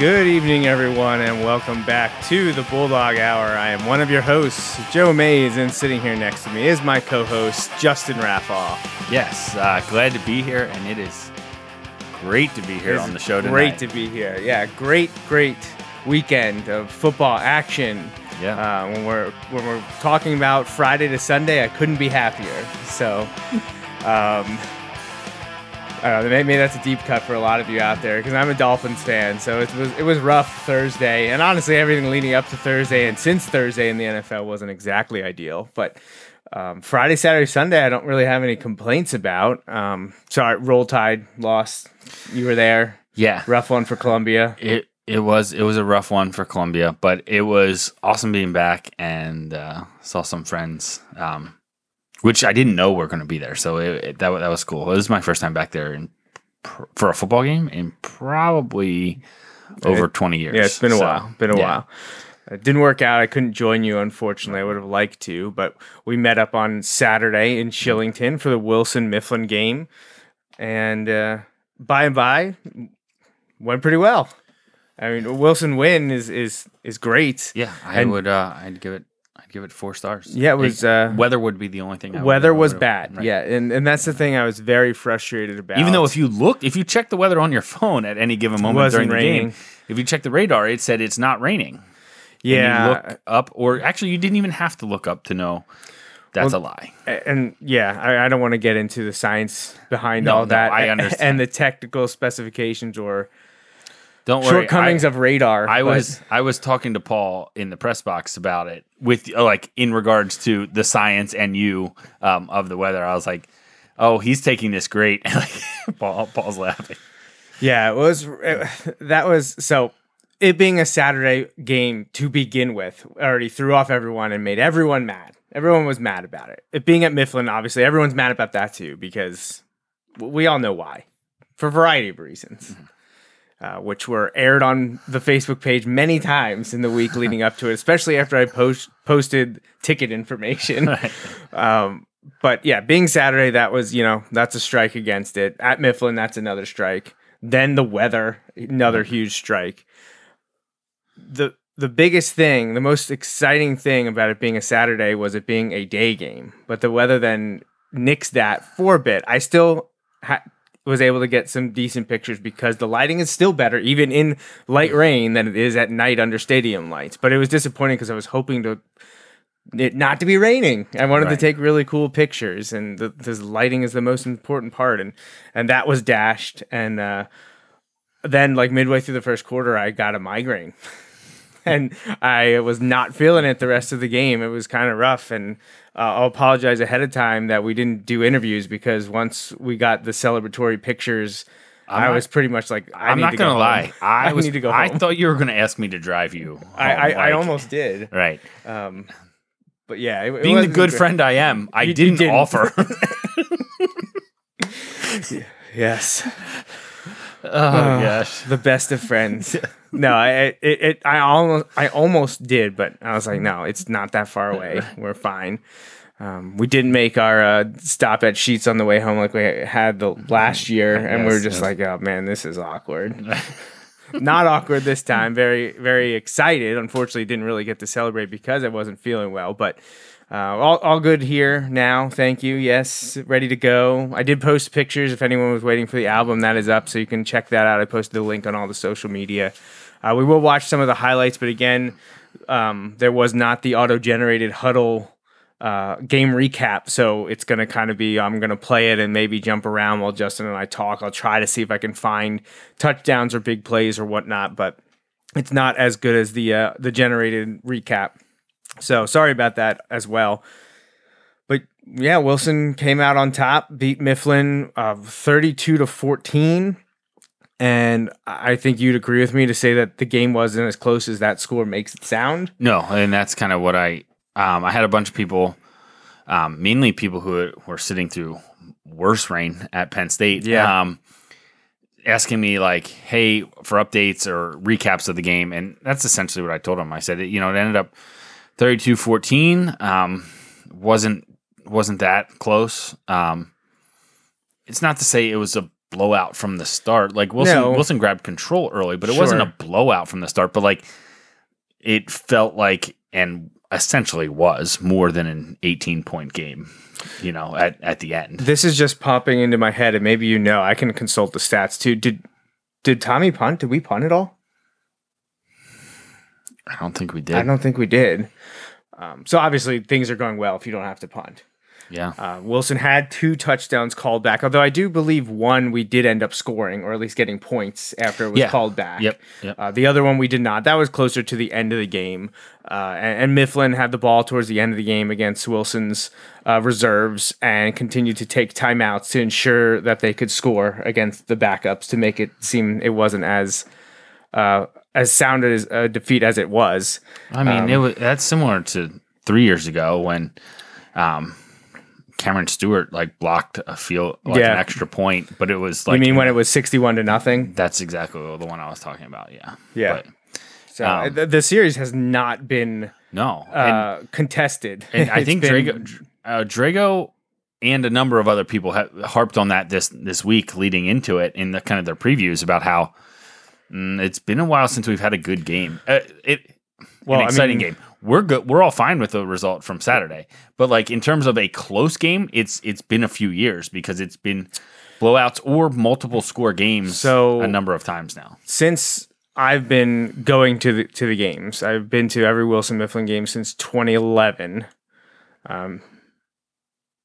Good evening, everyone, and welcome back to the Bulldog Hour. I am one of your hosts, Joe Mays, and sitting here next to me is my co-host, Justin Raffauf. Yes, uh, glad to be here, and it is great to be here on the show tonight. Great to be here. Yeah, great, great weekend of football action. Yeah. Uh, when we're when we're talking about Friday to Sunday, I couldn't be happier. So, um, I don't know. Maybe, that's a deep cut for a lot of you out there because I'm a Dolphins fan. So it was it was rough Thursday, and honestly, everything leading up to Thursday and since Thursday in the NFL wasn't exactly ideal. But um, Friday, Saturday, Sunday, I don't really have any complaints about. Um, sorry, Roll Tide lost. You were there. yeah, Rough one for Columbia. it it was it was a rough one for Columbia, but it was awesome being back and uh, saw some friends, um, which I didn't know were going to be there. So it, it, that that was cool. It was my first time back there in, pr- for a football game in probably over twenty years. Yeah, it's been a So, while. Been a yeah. while. It didn't work out. I couldn't join you, unfortunately. I would have liked to, but we met up on Saturday in Shillington for the Wilson Mifflin game, and uh, by and by went pretty well. I mean, Wilson win is is is great. Yeah, I And- would. Uh, I'd give it. Give it four stars. Yeah, it was, uh, weather would be the only thing. I would- Weather was bad. right. Yeah, and and that's the thing I was very frustrated about. Even though if you looked, if you checked the weather on your phone at any given moment during the raining. game, if you check the radar, it said it's not raining. And yeah, you look up, or actually, you didn't even have to look up to know that's Well, a lie. and yeah, I, I don't want to get into the science behind No, all no, that. I a- understand. And the technical specifications or Don't worry. shortcomings I, of radar. I but- was I was talking to Paul in the press box about it with uh, like in regards to the science and you um, of the weather. I was like, oh, he's taking this great. like Paul, Paul's laughing. Yeah, it was. It, that was so. It being a Saturday game to begin with already threw off everyone and made everyone mad. Everyone was mad about it. It being at Mifflin, obviously, everyone's mad about that too because we all know why, for a variety of reasons, uh, which were aired on the Facebook page many times in the week leading up to it, especially after I post posted ticket information. Um, but yeah, being Saturday, that was you know that's a strike against it. At Mifflin, that's another strike. Then the weather, another huge strike. the The biggest thing, the most exciting thing about it being a Saturday was it being a day game. But the weather then nixed that for a bit. I still ha- was able to get some decent pictures because the lighting is still better, even in light rain, than it is at night under stadium lights. But it was disappointing because I was hoping to it not to be raining. I wanted to take really cool pictures, and the, the lighting is the most important part, and and that was dashed. And uh, then, like midway through the first quarter, I got a migraine, and I was not feeling it the rest of the game. It was kind of rough, and I'll apologize ahead of time that we didn't do interviews because once we got the celebratory pictures. i not- was pretty much like, I I'm need not gonna go lie. home. I, was. need to go I thought you were gonna ask me to drive you. I, I, home, I almost did. right. Um, but yeah, it, it Being the good great. friend I am, I You- you didn't, didn't. offer. Yes. oh gosh. the best of friends. No, I it, it I almost I almost did, but I was like, no, it's not that far away. We're fine. Um, we didn't make our uh, stop at Sheets on the way home like we had the last year, and we were just yes. like, oh man, this is awkward. not awkward this time. Very very excited. Unfortunately, didn't really get to celebrate because I wasn't feeling well, but. Uh, all, all good here now. Thank you. Yes, ready to go. I did post pictures. If anyone was waiting for the album, that is up, so you can check that out. I posted the link on all the social media. Uh, we will watch some of the highlights, but again, um, there was not the auto-generated huddle uh, game recap, so it's going to kind of be I'm going to play it and maybe jump around while Justin and I talk. I'll try to see if I can find touchdowns or big plays or whatnot, but it's not as good as the uh, the generated recap. So sorry about that as well. But yeah, Wilson came out on top, beat Mifflin uh, 32 to 14. And I think you'd agree with me to say that the game wasn't as close as that score makes it sound. No, and that's kind of what I um, I had a bunch of people, um, mainly people who were sitting through worse rain at Penn State. Yeah. Um, asking me like, "Hey, for updates or recaps of the game," and that's essentially what I told them. I said, you know, it ended up 32-14. Um, wasn't wasn't that close. Um, it's not to say it was a blowout from the start. Like Wilson No. Wilson grabbed control early, but it wasn't a blowout from the start. But like it felt like and essentially was more than an 18 point game, you know, at, at the end. This is just popping into my head, and maybe you know. I can consult the stats too. Did did Tommy punt? Did we punt at all? I don't think we did. I don't think we did. Um, so obviously things are going well if you don't have to punt. Yeah. Uh, Wilson had two touchdowns called back, although I do believe one we did end up scoring or at least getting points after it was Yeah. called back. Yep. Yep. Uh, the other one we did not. That was closer to the end of the game. Uh, and, and Mifflin had the ball towards the end of the game against Wilson's uh, reserves and continued to take timeouts to ensure that they could score against the backups to make it seem it wasn't as uh, as sound as a defeat as it was. I mean, um, it was that's similar to three years ago when um, Cameron Stewart like blocked a field like Yeah. an extra point, but it was like I mean, when it was sixty-one to nothing. that's exactly the one I was talking about. Yeah. Yeah. But So Um, the, the series has not been no. and, uh, contested. and I think been- Drago, uh, Drago and a number of other people have harped on that this this week leading into it in the kind of their previews about how mm, it's been a while since we've had a good game. Uh, it Well, an I exciting mean- game. We're good. We're all fine with the result from Saturday, but like in terms of a close game, it's it's been a few years because it's been blowouts or multiple score games So- a number of times now. since I've been going to the to the games. I've been to every Wilson Mifflin game since 2011. Um,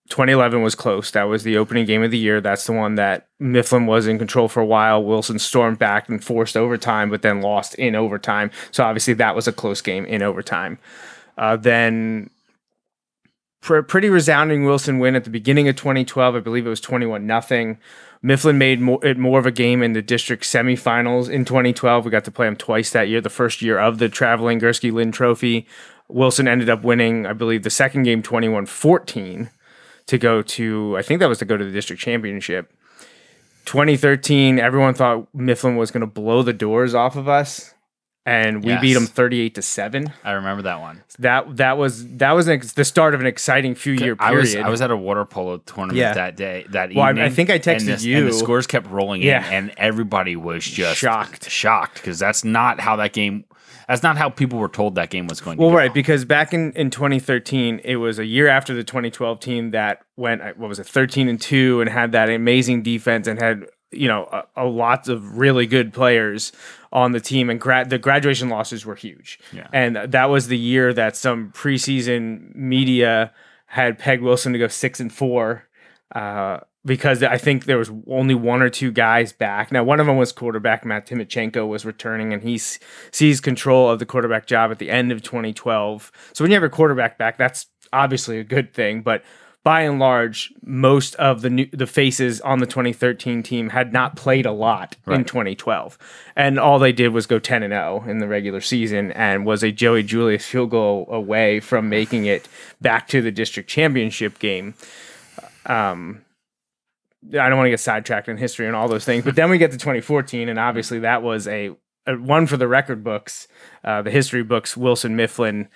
2011 was close. That was the opening game of the year. That's the one that Mifflin was in control for a while. Wilson stormed back and forced overtime, but then lost in overtime. So obviously that was a close game in overtime. Uh, then pr- pretty resounding Wilson win at the beginning of 2012. I believe it was 21 nothing. Mifflin made more, it more of a game in the district semifinals in 2012. We got to play them twice that year, the first year of the traveling Gursky Lynn Trophy. Wilson ended up winning, I believe, the second game 21 14 to go to, I think that was to go to the district championship. 2013, everyone thought Mifflin was going to blow the doors off of us. And we beat them 38 to 7. I remember that one. That that was that was an the start of an exciting few year period. I was I was at a water polo tournament Yeah. that day that Well, I- I think I and texted this- you. and the scores kept rolling Yeah. in, and everybody was just Shocked. shocked because that's not how that game. That's not how people were told that game was going. Well, to go. right, because back in, in 2013, it was a year after the 2012 team that went, uh, what was it, 13 and 2 and had that amazing defense and had, you know, a, a lots of really good players on the team. And gra- the graduation losses were huge. Yeah. And that was the year that some preseason media had Peg Wilson to go 6 and 4. Uh, because I think there was only one or two guys back. Now, one of them was quarterback Matt Timochenko was returning, and he s- seized control of the quarterback job at the end of 2012. So when you have a quarterback back, that's obviously a good thing. But by and large, most of the new, the faces on the 2013 team had not played a lot in 2012, and all they did was go 10 and 0 in the regular season, and was a Joey Julius field goal away from making it back to the district championship game. Um, I don't want to get sidetracked in history and all those things, but then we get to 2014, and obviously that was a, a one for the record books, uh, the history books. Wilson Mifflin,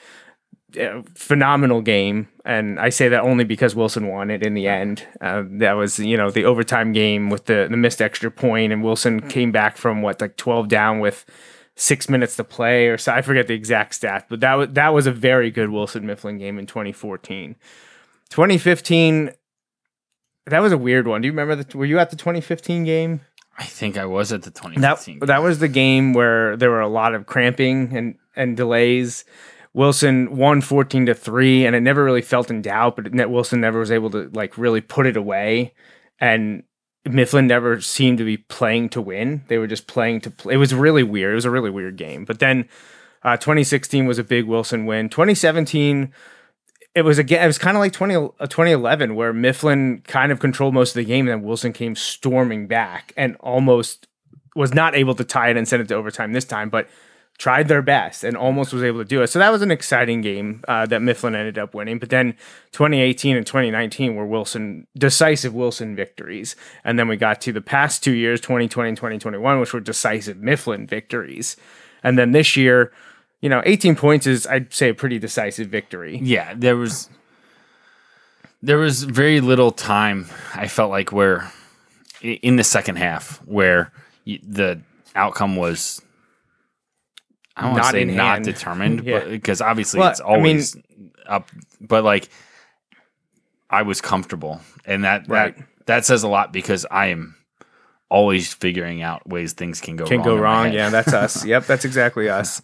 uh, phenomenal game, and I say that only because Wilson won it in the end. Uh, that was you know the overtime game with the the missed extra point, and Wilson came back from what like 12 down with six minutes to play, or so I forget the exact stat, but that was that was a very good Wilson Mifflin game in 2014. 2015 that was a weird one. Do you remember the? Were you at the 2015 game? I think I was at the That 2015. that was the game where there were a lot of cramping and and delays. Wilson won 14 to 3 and it never really felt in doubt, but net Wilson never was able to like really put it away and Mifflin never seemed to be playing to win. They were just playing to play. It was really weird. It was a really weird game. But then uh, 2016 was a big Wilson win. 2017 it was again. It was kind of like 20, uh, 2011, where Mifflin kind of controlled most of the game, and then Wilson came storming back and almost was not able to tie it and send it to overtime this time, but tried their best and almost was able to do it. So that was an exciting game uh, that Mifflin ended up winning. But then 2018 and 2019 were Wilson decisive Wilson victories, and then we got to the past two years, 2020 and 2021, which were decisive Mifflin victories, and then this year. You know, 18 points is, I'd say, a pretty decisive victory. Yeah, there was there was very little time. I felt like where in the second half where the outcome was I don't want to Not say not hand. determined, Yeah. but because obviously Well, it's I mean- always up. But like, I was comfortable, and that Right. that that says a lot because I am always figuring out ways things can go can wrong go wrong. Yeah, that's us. yep, that's exactly us.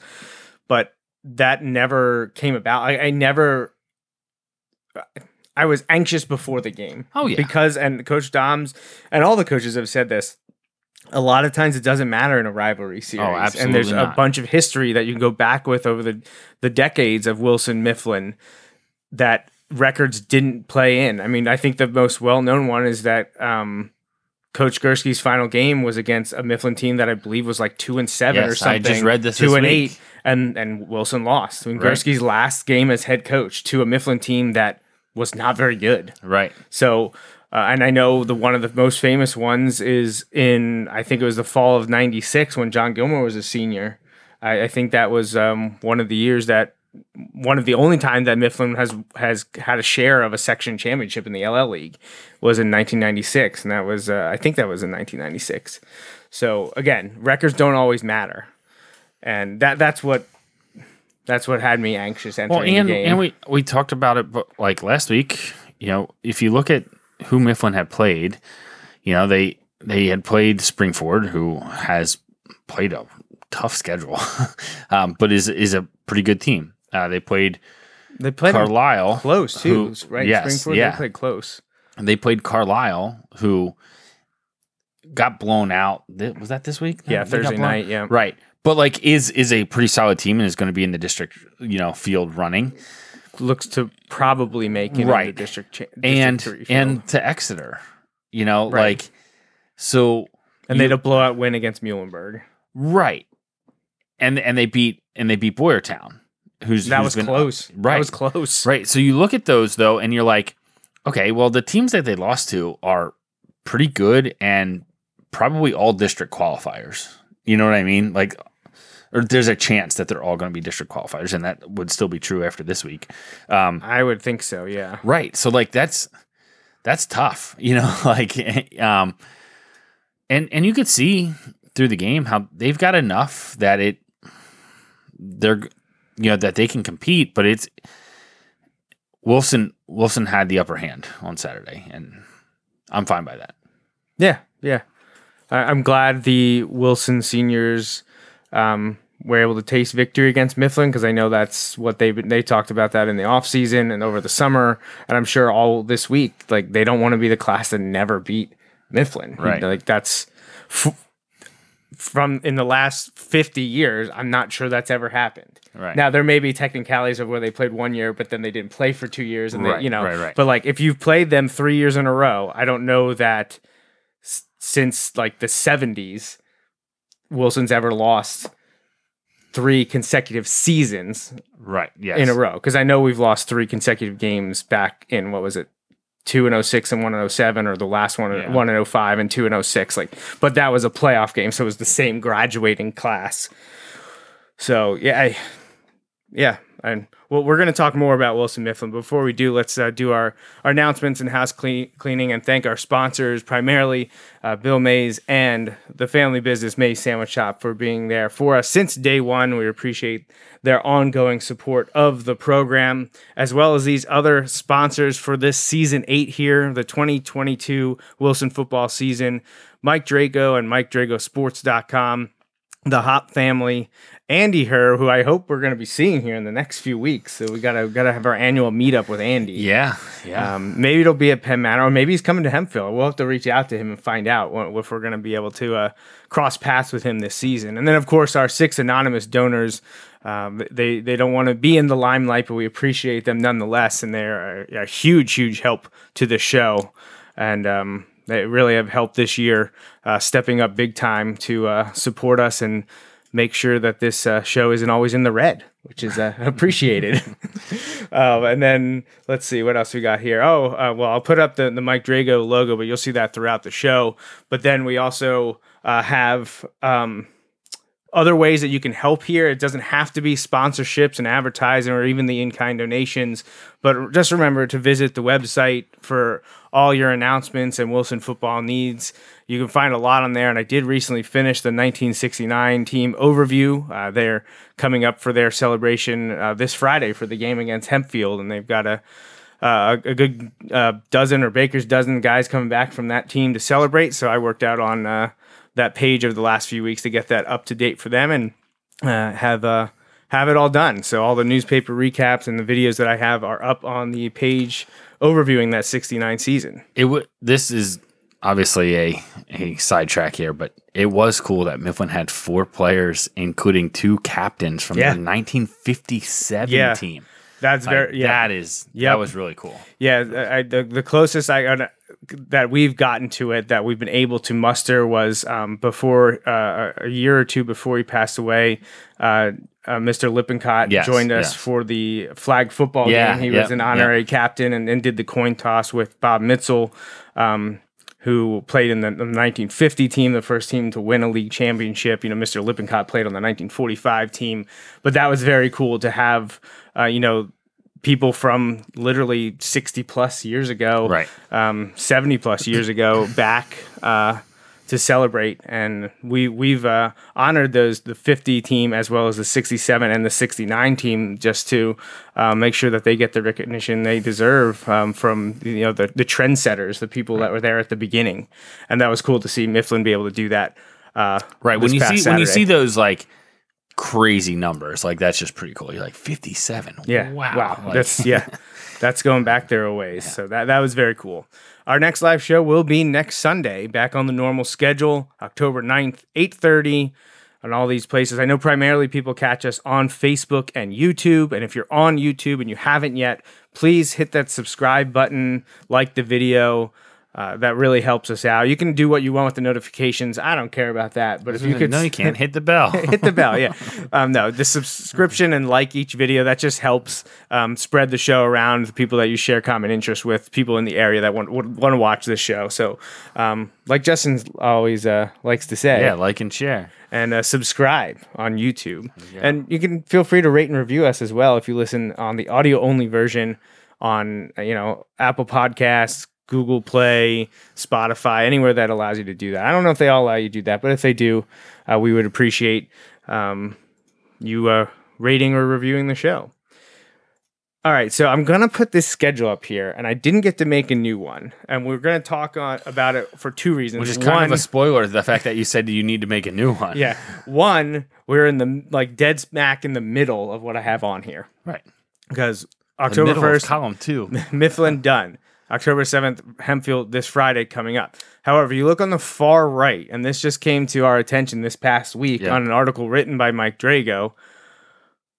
But that never came about. I, I never. I was anxious before the game. Oh, yeah. because and Coach Dahms and all the coaches have said this. A lot of times it doesn't matter in a rivalry series, and there's absolutely a bunch of history that you can go back with over the the decades of Wilson Mifflin that records didn't play in. I mean, I think the most well known one is that um, Coach Gursky's final game was against a Mifflin team that I believe was like two and seven or something. I just read this two this and week. eight, and and Wilson lost. Mean, Right. Last game as head coach to a Mifflin team that was not very good. right. So, uh, and I know the one of the most famous ones is in I think it was the fall of '96 when John Gilmore was a senior. I, I think that was um, one of the years that one of the only time that Mifflin has has had a share of a section championship in the LL League was in 1996, and that was uh, I think that was in 1996. So again, records don't always matter, and that that's what that's what had me anxious entering Well, and the game. and we we talked about it, but like last week, you know, if you look at who Mifflin had played, you know, they they had played Springford, who has played a tough schedule, um, but is is a pretty good team. Uh, they played they played Carlisle, close too, who- right? Yes, Springford yeah. they played close. they played Carlisle, who got blown out. Was that this week? Yeah, They Thursday night. Yeah, Right, but like is is a pretty solid team and is going to be in the district, you know, field running. looks to probably make it Right. district, cha- district and and to Exeter. You know, Right. like so and they had a blowout win against Muhlenberg. right. And and they beat and they beat Boyertown, who's That who's was been- close. Right. that was close. Right. So you look at those though, and you're like, okay, well the teams that they lost to are pretty good and probably all district qualifiers. You know what I mean? Like, or there's a chance that they're all going to be district qualifiers, and that would still be true after this week. Um, I would think so. Yeah, Right. So like that's that's tough, you know, like um and and you could see through the game how they've got enough that it they're you know that they can compete, but it's Wilson Wilson had the upper hand on Saturday and I'm fine by that. yeah, yeah. I, I'm glad the Wilson seniors um, were able to taste victory against Mifflin because I know that's what they they talked about that in the off season and over the summer, and I'm sure all this week. Like they don't want to be the class that never beat Mifflin. Right. Like that's. F- from in the last 50 years, I'm not sure that's ever happened. Right. Now there may be technicalities of where they played one year, but then they didn't play for two years, and they, you know, right, right. But like if you've played them three years in a row, I don't know that s- since like the 70s, Wilson's ever lost three consecutive seasons Right. Yes. in a row. Because I know we've lost three consecutive games back in what was it, two and 06 and one and 07, or the last one Yeah. one and 05 and two and 06. Like, but that was a playoff game, so it was the same graduating class. So yeah, I, yeah, and well, we're going to talk more about Wilson Mifflin. Before we do, let's uh, do our, our announcements and house clean, cleaning and thank our sponsors, primarily uh, Bill Mays and the family business Mays Sandwich Shop for being there for us since day one. We appreciate their ongoing support of the program, as well as these other sponsors for this season eight here, the 2022 Wilson football season. Mike Drago and MikeDragoSports.com the Hopp family, Andy Herr, who I hope we're going to be seeing here in the next few weeks. So we gotta gotta have our annual meetup with Andy. Yeah. Yeah. Um, maybe it'll be at Penn Manor, or maybe he's coming to Hempfield. We'll have to reach out to him and find out if we're going to be able to uh, cross paths with him this season. And then, of course, our six anonymous donors. Um, they they don't want to be in the limelight, but we appreciate them nonetheless, and they're a, a huge, huge help to the show. And um, they really have helped this year, uh, stepping up big time to uh, support us and make sure that this uh, show isn't always in the red, which is uh, appreciated. um, and then let's see what else we got here. Oh, uh, well, I'll put up the, the Mike Drago logo, but you'll see that throughout the show. But then we also uh, have. Um, other ways that you can help here. It doesn't have to be sponsorships and advertising or even the in kind donations, but just remember to visit the website for all your announcements and Wilson football needs. You can find a lot on there. And I did recently finish the 1969 team overview. Uh, they're coming up for their celebration uh, this Friday for the game against Hempfield, and they've got a uh, a good uh, dozen or Baker's dozen guys coming back from that team to celebrate. So I worked out on uh, that page over the last few weeks to get that up to date for them and uh, have uh, have it all done. So all the newspaper recaps and the videos that I have are up on the page overviewing that 69 season. It would. This is obviously a a sidetrack here, but it was cool that Mifflin had four players, including two captains from Yeah. the 1957 Yeah. team. That's Like, very yeah. That is Yep. that was really cool. Yeah, I, the the closest I got that we've gotten to it that we've been able to muster was um, before uh, a year or two before he passed away. Uh, uh, Mr. Lippincott Yes, joined us yes. for the flag football Yeah, game. He yep, was an honorary captain and, and did the coin toss with Bob Mitzel, um, who played in the, the 1950 team, the first team to win a league championship. You know, Mr. Lippincott played on the 1945 team, but that was very cool to have. Uh, you know, people from literally 60 plus years ago, Right. um, 70 plus years ago back uh, to celebrate. And we, we've uh, honored those, the 50 team as well as the 67 and the 69 team just to uh, make sure that they get the recognition they deserve um, from, you know, the, the trendsetters, the people that were there at the beginning. And that was cool to see Mifflin be able to do that. Uh, Right. When you see past when you see those like crazy numbers, like that's just pretty cool. You're like 57. Yeah. Wow. Wow. Like, That's yeah. That's going back there a ways. So that that was very cool. Our next live show will be next Sunday, back on the normal schedule, October 9th, 8:30 on all these places. I know primarily people catch us on Facebook and YouTube, and if you're on YouTube and you haven't yet, please hit that subscribe button, like the video. Uh, that really helps us out. You can do what you want with the notifications. I don't care about that, but if you could no, you can't hit the bell. hit the bell. Yeah. Um, no, the subscription and like each video that just helps um, spread the show around the people that you share common interests with, people in the area that want would want to watch this show. So, um, like Justin always uh, likes to say, yeah, like and share. and uh, subscribe on YouTube. And you can feel free to rate and review us as well if you listen on the audio only version on you know Apple Podcasts, Google Play, Spotify, anywhere that allows you to do that. I don't know if they all allow you to do that, but if they do, uh, we would appreciate um, you uh, rating or reviewing the show. All right, so I'm gonna put this schedule up here, and I didn't get to make a new one, and we're gonna talk on about it for two reasons. Which is kind One- of a spoiler, the fact that you said you need to make a new one. yeah. One, we're in the like dead smack in the middle of what I have on here Right. because October first, column two. Mifflin done. October seventh, Hempfield this Friday coming up. However, you look on the far right, and this just came to our attention this past week Yeah. on an article written by Mike Drago.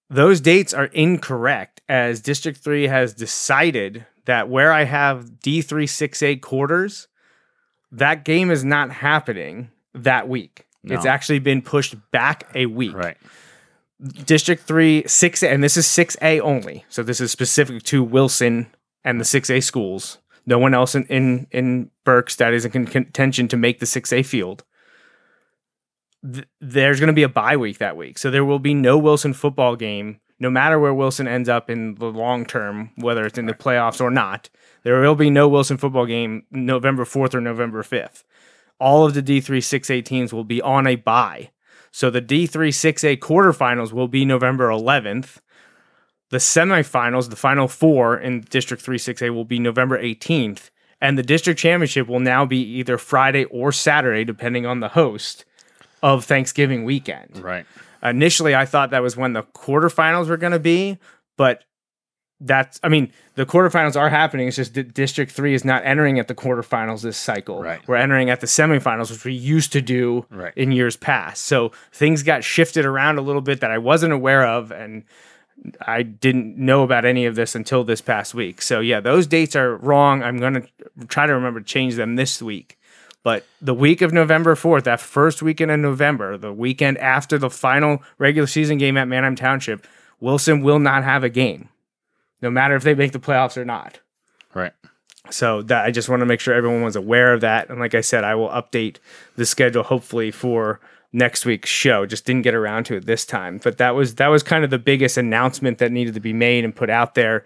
Those dates are incorrect as District 3 has decided that where I have D368 quarters, that game is not happening that week. It's actually been pushed back a week. Right. District 3, 6A, and this is 6A only. So this is specific to Wilson and the 6A schools. No one else in, in, in that is in contention to make the 6A field. Th- there's going to be a bye week that week. So there will be no Wilson football game, no matter where Wilson ends up in the long term, whether it's in the playoffs or not. There will be no Wilson football game November 4th or November 5th. All of the D3 6A teams will be on a bye. So the D3 6A quarterfinals will be November 11th. The semifinals, the final four in District 3 6A will be November 18th. And the district championship will now be either Friday or Saturday, depending on the host of Thanksgiving weekend. Right. Initially, I thought that was when the quarterfinals were going to be, but that's, I mean, the quarterfinals are happening. It's just that District 3 is not entering at the quarterfinals this cycle. Right. We're entering at the semifinals, which we used to do Right. in years past. So things got shifted around a little bit that I wasn't aware of. And I didn't know about any of this until this past week. So yeah, those dates are wrong. I'm going to try to remember to change them this week. But the week of November 4th, that first weekend in November, the weekend after the final regular season game at Manheim Township, Wilson will not have a game, no matter if they make the playoffs or not. Right. So that I just want to make sure everyone was aware of that. And like I said, I will update the schedule hopefully for next week's show. Just didn't get around to it this time. But that was that was kind of the biggest announcement that needed to be made and put out there.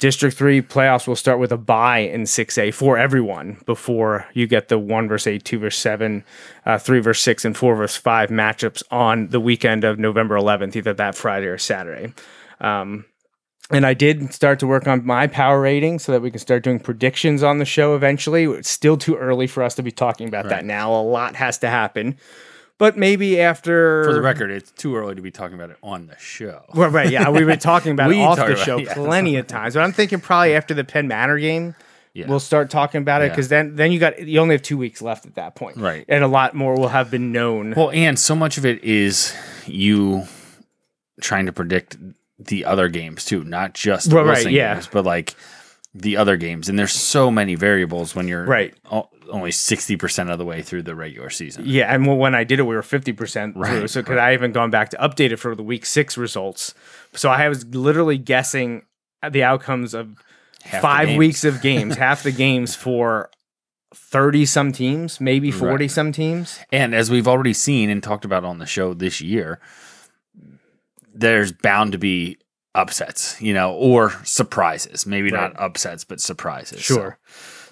District three playoffs will start with a bye in six A for everyone before you get the one versus eight, two versus seven, uh, three versus six, and four versus five matchups on the weekend of November 11th, either that Friday or Saturday. Um, and I did start to work on my power rating so that we can start doing predictions on the show eventually. It's still too early for us to be talking about that now. A lot has to happen. But maybe after For the record, it's too early to be talking about it on the show. Well, right, yeah, we've been talking about it off the show yeah. plenty of times. But I'm thinking probably after the Penn Manor game, Yeah. we'll start talking about it Yeah. because then then you got you only have two weeks left at that point, Right. And a lot more will have been known. Well, and so much of it is you trying to predict the other games too, not just the Right, right, yeah. games, but like the other games. And there's so many variables when you're Right. o- only sixty percent of the way through the regular season. Yeah, and when I did it, we were fifty percent through. Right, So because I haven't gone back to update it for the week six results, so I was literally guessing the outcomes of Half five weeks of games, half the games for thirty some teams, maybe Right. forty some teams. And as we've already seen and talked about on the show this year, there's bound to be upsets, you know, or surprises. Maybe not upsets, but surprises. So- Sure.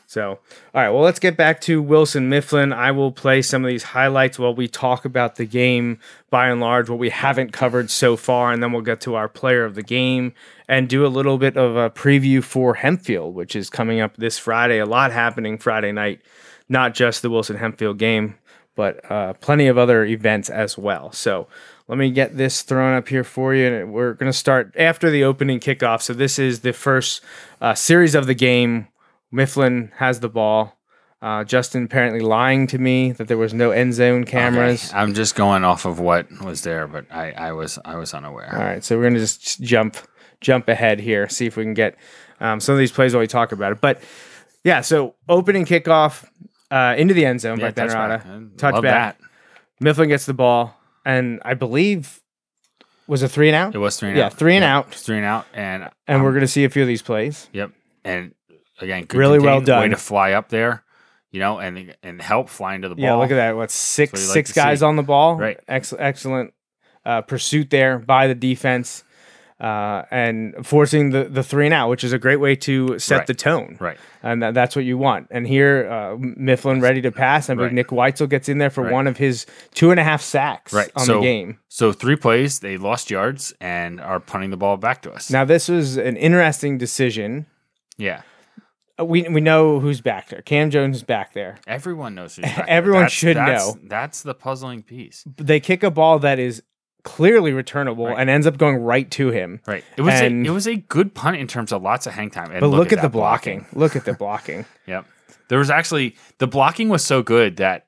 So, all right. Well, let's get back to Wilson Mifflin. I will play some of these highlights while we talk about the game by and large, what we haven't covered so far, and then we'll get to our player of the game and do a little bit of a preview for Hempfield, which is coming up this Friday. A lot happening Friday night, not just the Wilson Hempfield game, but uh, plenty of other events as well. So, let me get this thrown up here for you. And we're going to start after the opening kickoff. So, this is the first uh, series of the game. Mifflin has the ball. Uh, Justin apparently lying to me that there was no end zone cameras. Okay, I'm just going off of what was there, but I, I was I was unaware. All right, so we're gonna just jump jump ahead here, see if we can get um, some of these plays while we talk about it. But yeah, so opening kickoff uh, into the end zone Yeah, by Benorata. touchback. Touchback. Mifflin gets the ball, and I believe was a three and out. It was three and Yeah, out. three and out. Three and out, and and um, we're gonna see a few of these plays. Yep. And again, good Really well done. Way to fly up there, you know, and and help fly into the ball. Yeah, look at that. What six what like six guys see. on the ball? Right. Ex- excellent uh, pursuit there by the defense, uh, and forcing the the three and out, which is a great way to set Right. the tone. Right. And that, that's what you want. And here, uh, Mifflin ready to pass. I believe Right. Nick Weitzel gets in there for Right. one of his two and a half sacks Right. on so, the game. So three plays, they lost yards and are punting the ball back to us. Now, this was an interesting decision. yeah. Uh, We, we know who's back there. Cam Jones is back there. Everyone knows who's back there. Everyone That's- should that's- know. That's the puzzling piece. They kick a ball that is clearly returnable Right. and ends up going right to him. Right. It was And- a, it was a good punt in terms of lots of hang time. And But look, at, the that blocking. Look at the blocking. Yep. There was actually the blocking was so good that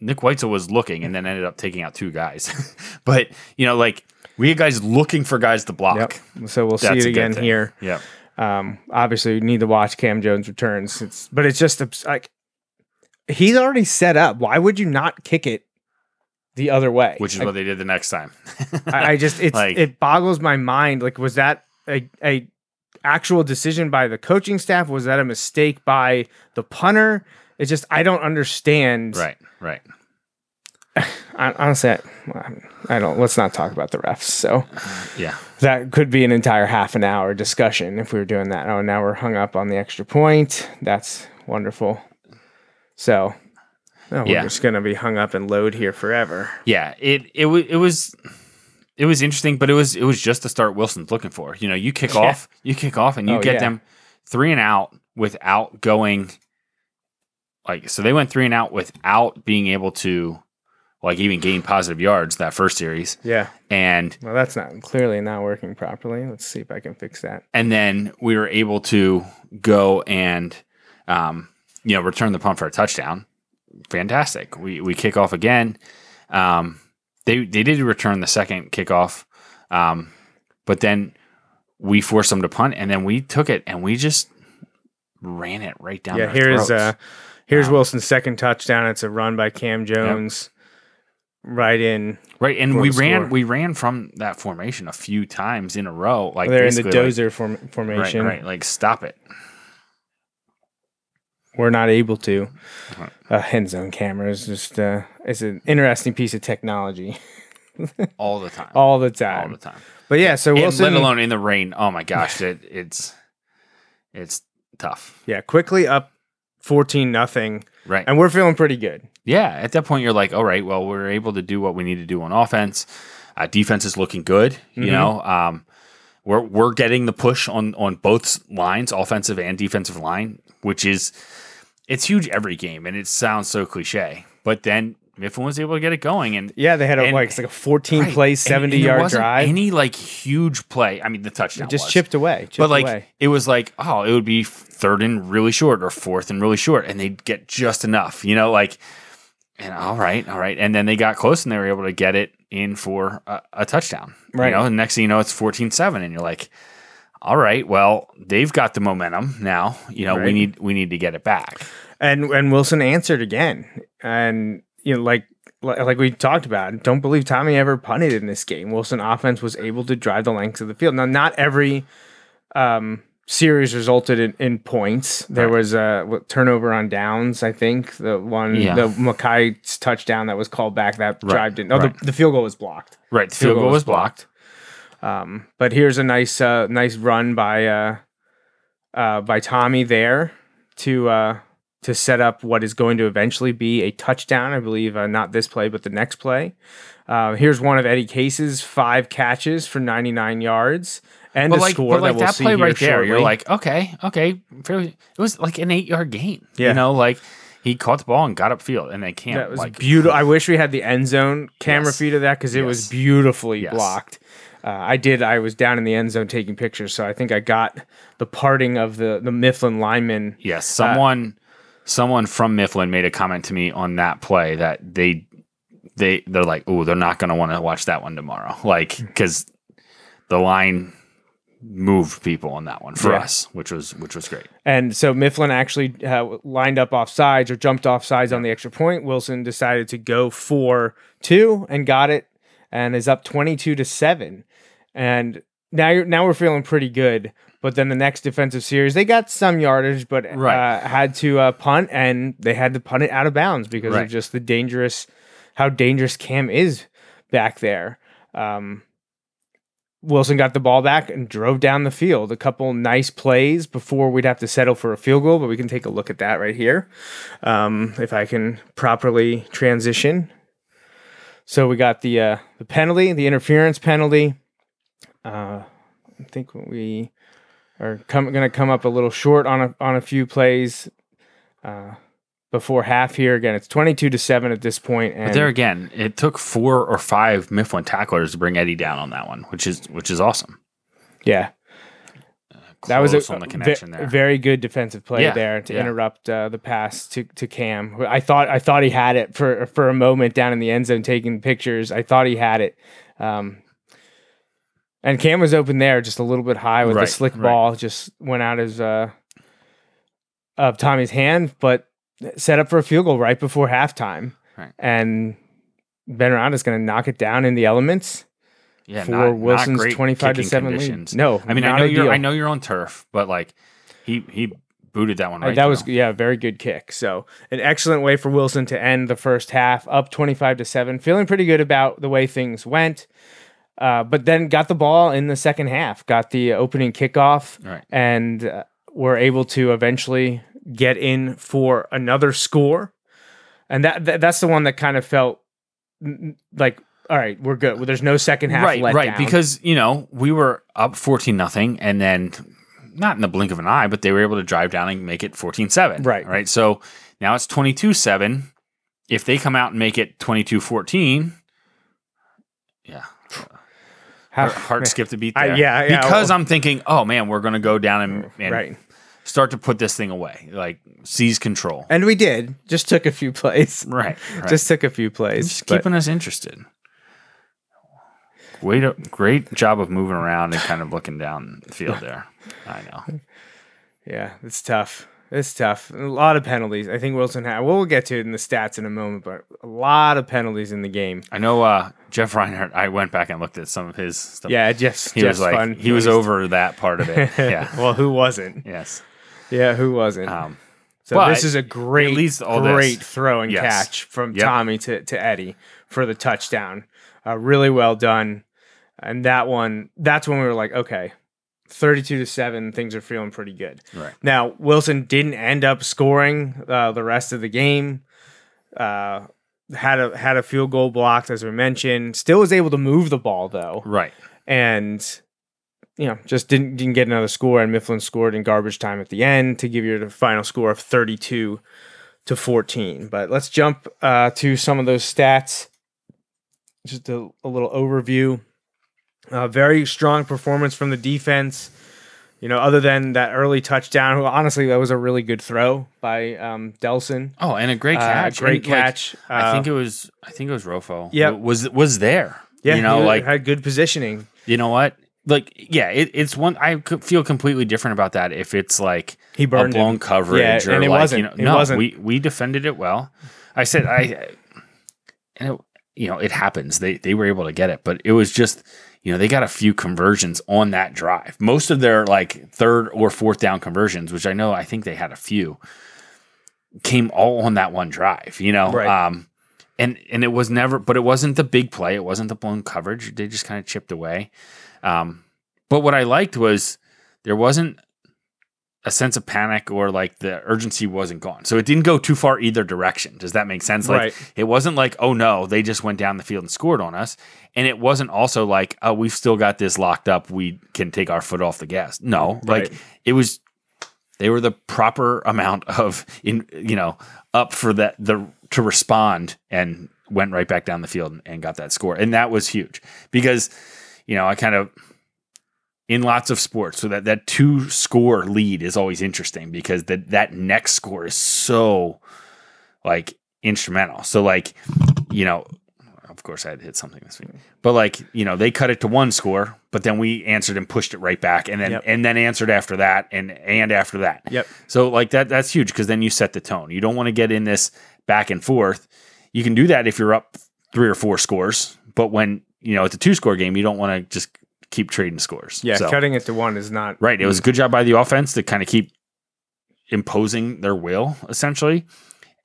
Nick Weitzel was looking and then ended up taking out two guys. but you know, like we had guys looking for guys to block. Yep. So we'll see That's it again here. Yep. Um, obviously, you need to watch Cam Jones returns. It's, but it's just like he's already set up. Why would you not kick it the other way? Which is Like, what they did the next time. I, I just it's Like- it boggles my mind. Like, was that a a actual decision by the coaching staff? Was that a mistake by the punter? It's just I don't understand. right. Right. I, honestly, I, I don't. Let's not talk about the refs. So. Yeah. That could be an entire half an hour discussion if we were doing that. Oh, now we're hung up on the extra point. That's wonderful. So, no, we're Yeah. just gonna be hung up and load here forever. Yeah. It it was it was it was interesting, but it was it was just the start Wilson's looking for. You know, you kick Yeah. off, you kick off, and you Oh, get yeah. them three and out without going like so they went three and out without being able to like even gain positive yards that first series. Yeah. And Well, that's not clearly not working properly. Let's see if I can fix that. and then we were able to go and um, you know return the punt for a touchdown. Fantastic. We we kick off again. Um, they they did return the second kickoff, um, but then we forced them to punt, and then we took it and we just ran it right down. yeah. Here's uh, Here's Um, Wilson's second touchdown. It's a run by Cam Jones, right in. Right, and we ran score. we ran from that formation a few times in a row. Like They're in the basically, like- dozer form, formation. Right, right. Like stop it. We're not able to. Uh, end zone cameras just uh, it's an interesting piece of technology All the time. all the time. all the time. But yeah, so And Wilson, let alone in the rain. Oh my gosh, it, it's it's tough. yeah, quickly up fourteen nothing, Right. and we're feeling pretty good. yeah, at that point you're like, all right, well, we're able to do what we need to do on offense. Uh, defense is looking good. You Mhm. know, um, we're we're getting the push on on both lines, offensive and defensive line, which is it's huge every game, and it sounds so cliche, but then Mifflin was able to get it going, and Yeah, they had a, And- like it's like a fourteen Right. play, seventy and there yard drive. Any like huge play? I mean, the touchdown just was. chipped away, chipped but like away. it was like oh it would be third and really short or fourth and really short and they'd get just enough you know like and all right all right and then they got close and they were able to get it in for a, a touchdown Right. you know and next thing you know it's 14-7 and you're like all right well they've got the momentum now you know we need we need to get it back and and Wilson answered again, and you know, like like we talked about, don't believe Tommy ever punted in this game. Wilson offense was able to drive the length of the field. Now, not every um, series resulted in, in points. There Right. was a what, turnover on downs. I think the one Yeah. the Mackay's touchdown that was called back that Right, drive didn't. Oh, right. the, the field goal was blocked. right the field goal was blocked Um, but here's a nice uh, nice run by uh, uh, by Tommy there to uh, to set up what is going to eventually be a touchdown. I believe uh, not this play, but the next play. Uh, here's one of Eddie Case's five catches for 99 yards and but a like, score but like that we'll that play here right there, you're like, okay, okay. fairly- It was like an eight yard gain. Yeah. You know, like he caught the ball and got upfield, and they can't that was like beautiful. I wish we had the end zone camera Yes. feed of that because it was beautifully Yes. blocked. Uh, I did. I was down in the end zone taking pictures, so I think I got the parting of the the Mifflin lineman. Yes, someone someone from Mifflin made a comment to me on that play that they they they're like, "Oh, they're not going to want to watch that one tomorrow." Like cuz the line moved people on that one for Yeah. us, which was which was great. And so Mifflin actually uh, lined up off sides or jumped off sides on the extra point. Wilson decided to go for two and got it and is up 22 to 7. And now you're, now we're feeling pretty good. But then the next defensive series, they got some yardage, but Right. uh, had to uh, punt and they had to punt it out of bounds because Right. of just the dangerous, how dangerous Cam is back there. Um, Wilson got the ball back and drove down the field. A couple nice plays before we'd have to settle for a field goal, but we can take a look at that right here. Um, if I can properly transition. So we got the uh, the penalty, the interference penalty. Uh, I think we are going to come up a little short on a on a few plays uh, before half here. Again, it's twenty two to seven at this point, and But there again, it took four or five Mifflin tacklers to bring Eddie down on that one, which is which is awesome. yeah, that was a, on the connection there. very good defensive play Yeah, there to yeah. interrupt uh, the pass to, to Cam. I thought I thought he had it for for a moment down in the end zone taking pictures. I thought he had it. Um, and Cam was open there, just a little bit high with Right, the slick right. ball, just went out his uh, of Tommy's hand, but set up for a field goal right before halftime. Right. And Ben Round is going to knock it down in the elements yeah, for not- not Wilson's great twenty-five to seven lead. conditions. No, I mean, I know you're. I know you're on turf, but like he he booted that one Uh, right. that was yeah, very good kick. So an excellent way for Wilson to end the first half, up twenty five to seven. Feeling pretty good about the way things went, uh, but then got the ball in the second half, got the opening kickoff, Right. and uh, were able to eventually get in for another score. And that, that that's the one that kind of felt like all right, we're good. Well, there's no second half right, right. down. Because you know we were up fourteen nothing, and then not in the blink of an eye, but they were able to drive down and make it 14-7. Right. right. So now it's 22-7. If they come out and make it 22-14, yeah, How- heart, heart skipped a beat I- yeah, yeah, Because well- I'm thinking, oh man, we're going to go down and, and right. start to put this thing away, like seize control. And we did. Just took a few plays. right, right. Just took a few plays. just but- keeping us interested. Great, great job of moving around and kind of looking down the field there. I know. Yeah, it's tough. It's tough. A lot of penalties. I think Wilson had. We'll get to it in the stats in a moment, but a lot of penalties in the game. I know uh, Jeff Reinhardt. I went back and looked at some of his stuff. Yeah, just he just was like fun. he was over that part of it. Yeah. well, who wasn't? yes. Yeah, who wasn't? Um, so but this is a great, at least all this- great throw and Yes. catch from Yep. Tommy to, to Eddie for the touchdown. Uh, really well done. And that one, that's when we were like, okay, 32 to 7, things are feeling pretty good. Right. Now, Wilson didn't end up scoring uh, the rest of the game. Uh, had a had a field goal blocked, as we mentioned. Still was able to move the ball though, right. and you know just didn't didn't get another score. And Mifflin scored in garbage time at the end to give you the final score of thirty two to fourteen. But let's jump uh, to some of those stats. Just a, a little overview. Uh, very strong performance from the defense. You know, other than that early touchdown, who honestly that was a really good throw by um, Delson. Oh, and a great Uh, catch. great And, like, catch. I think Uh, it was. I think it was Rofo. Yeah, Was was there? Yeah, You know, like had good positioning. you know what? Like yeah, it, it's one. I feel completely different about that if it's like He a burned blown him. coverage Yeah, or and it like wasn't. you know. It no, wasn't. we we defended it well. I said I, and it, you know it happens. They they were able to get it, but it was just you know they got a few conversions on that drive. Most of their like third or fourth down conversions, which I know I think they had a few, came all on that one drive. You know, Right. um, and and it was never, but it wasn't the big play. It wasn't the blown coverage. They just kind of chipped away. Um, but what I liked was there wasn't a sense of panic or like the urgency wasn't gone. So it didn't go too far either direction. Does that make sense? Like Right. it wasn't like, oh no, they just went down the field and scored on us. And it wasn't also like, oh, we've still got this locked up. We can take our foot off the gas. No, like Right. it was they were the proper amount of in you know, up for that the to respond and went right back down the field and, and got that score. And that was huge because, you know, I kind of in lots of sports. So that that two score lead is always interesting because that that next score is so like instrumental. So like, you know, of course I had hit something this week. But like, you know, they cut it to one score, but then we answered and pushed it right back and then Yep. and then answered after that and and after that. Yep. So like that that's huge because then you set the tone. You don't want to get in this back and forth. You can do that if you're up three or four scores, but when you know it's a two score game, you don't want to just keep trading scores. Yeah, So- cutting it to one is not Right. It was a good job by the offense to kind of keep imposing their will, essentially.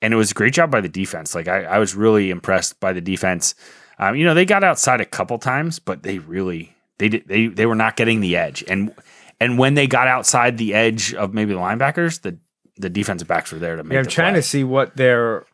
And it was a great job by the defense. Like I, I was really impressed by the defense. Um, you know, they got outside a couple times, but they really they did they they were not getting the edge. And and when they got outside the edge of maybe the linebackers, the the defensive backs were there to make. Yeah, I'm trying play. to see what their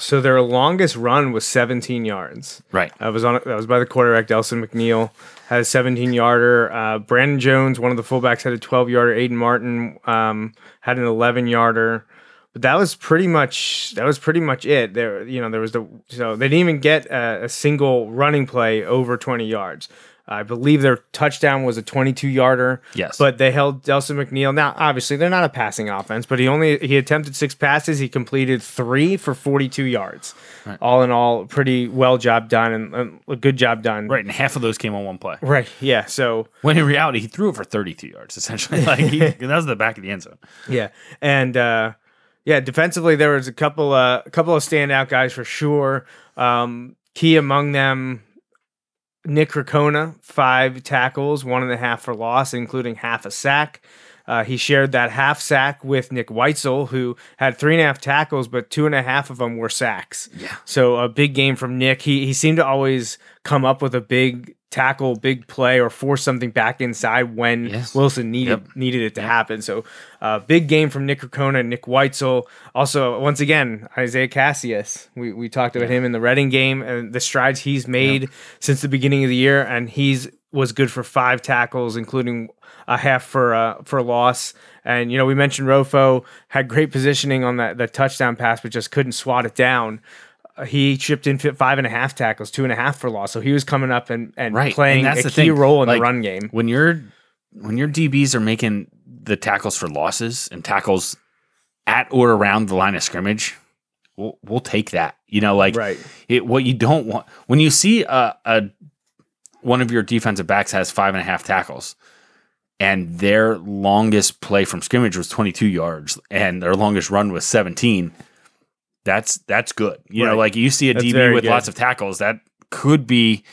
so their longest run was 17 yards. right. That was on. That was by the quarterback Delson McNeil. Had a 17 yarder. Uh, Brandon Jones, one of the fullbacks, had a 12 yarder. Aiden Martin um, had an 11 yarder. But that was pretty much that was pretty much it. There, you know, there was the so they didn't even get a, a single running play over 20 yards. I believe their touchdown was a 22 yarder. Yes. But they held Delson McNeil. Now, obviously, they're not a passing offense, but he only he attempted six passes. He completed three for 42 yards. All in all, pretty well job done and, and a good job done. Right. And half of those came on one play. Right. Yeah. So When in reality, he threw it for 32 yards, essentially. Like he, that was the back of the end zone. yeah, and uh, yeah, defensively there was a couple uh, a couple of standout guys for sure. Um, key among them, Nick Ricona, five tackles, one and a half for loss, including half a sack. Uh, he shared that half sack with Nick Weitzel, who had three and a half tackles, but two and a half of them were sacks. Yeah. So a big game from Nick. He he seemed to always come up with a big tackle, big play, or force something back inside when Yes. Wilson needed Yep. needed it to happen. So uh, big game from Nick Ricona and Nick Weitzel. Also, once again, Isaiah Cassius. We we talked about him in the Reading game and the strides he's made since the beginning of the year, and he's was good for five tackles, including a half for uh, for loss. And you know, we mentioned Rofo had great positioning on that that touchdown pass, but just couldn't swat it down. He chipped in five and a half tackles, two and a half for loss. So he was coming up and, and Right. playing and that's a the key thing. role in Like, the run game. When you're when your DBs are making the tackles for losses and tackles at or around the line of scrimmage, we'll, we'll take that. You know, like Right. it, what you don't want when you see a, a one of your defensive backs has five and a half tackles. and their longest play from scrimmage was 22 yards, and their longest run was 17. That's that's good. You know, like you see a That's DB with good. lots of tackles, that could be,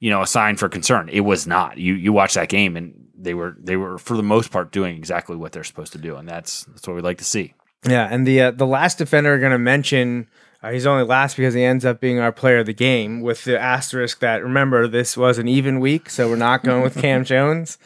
you know, a sign for concern. It was not. You you watch that game, and they were they were for the most part doing exactly what they're supposed to do, and that's that's what we like to see. Yeah, and the uh, the last defender we're going to mention, uh, he's only last because he ends up being our player of the game. With the asterisk that remember this was an even week, so we're not going with Cam Jones.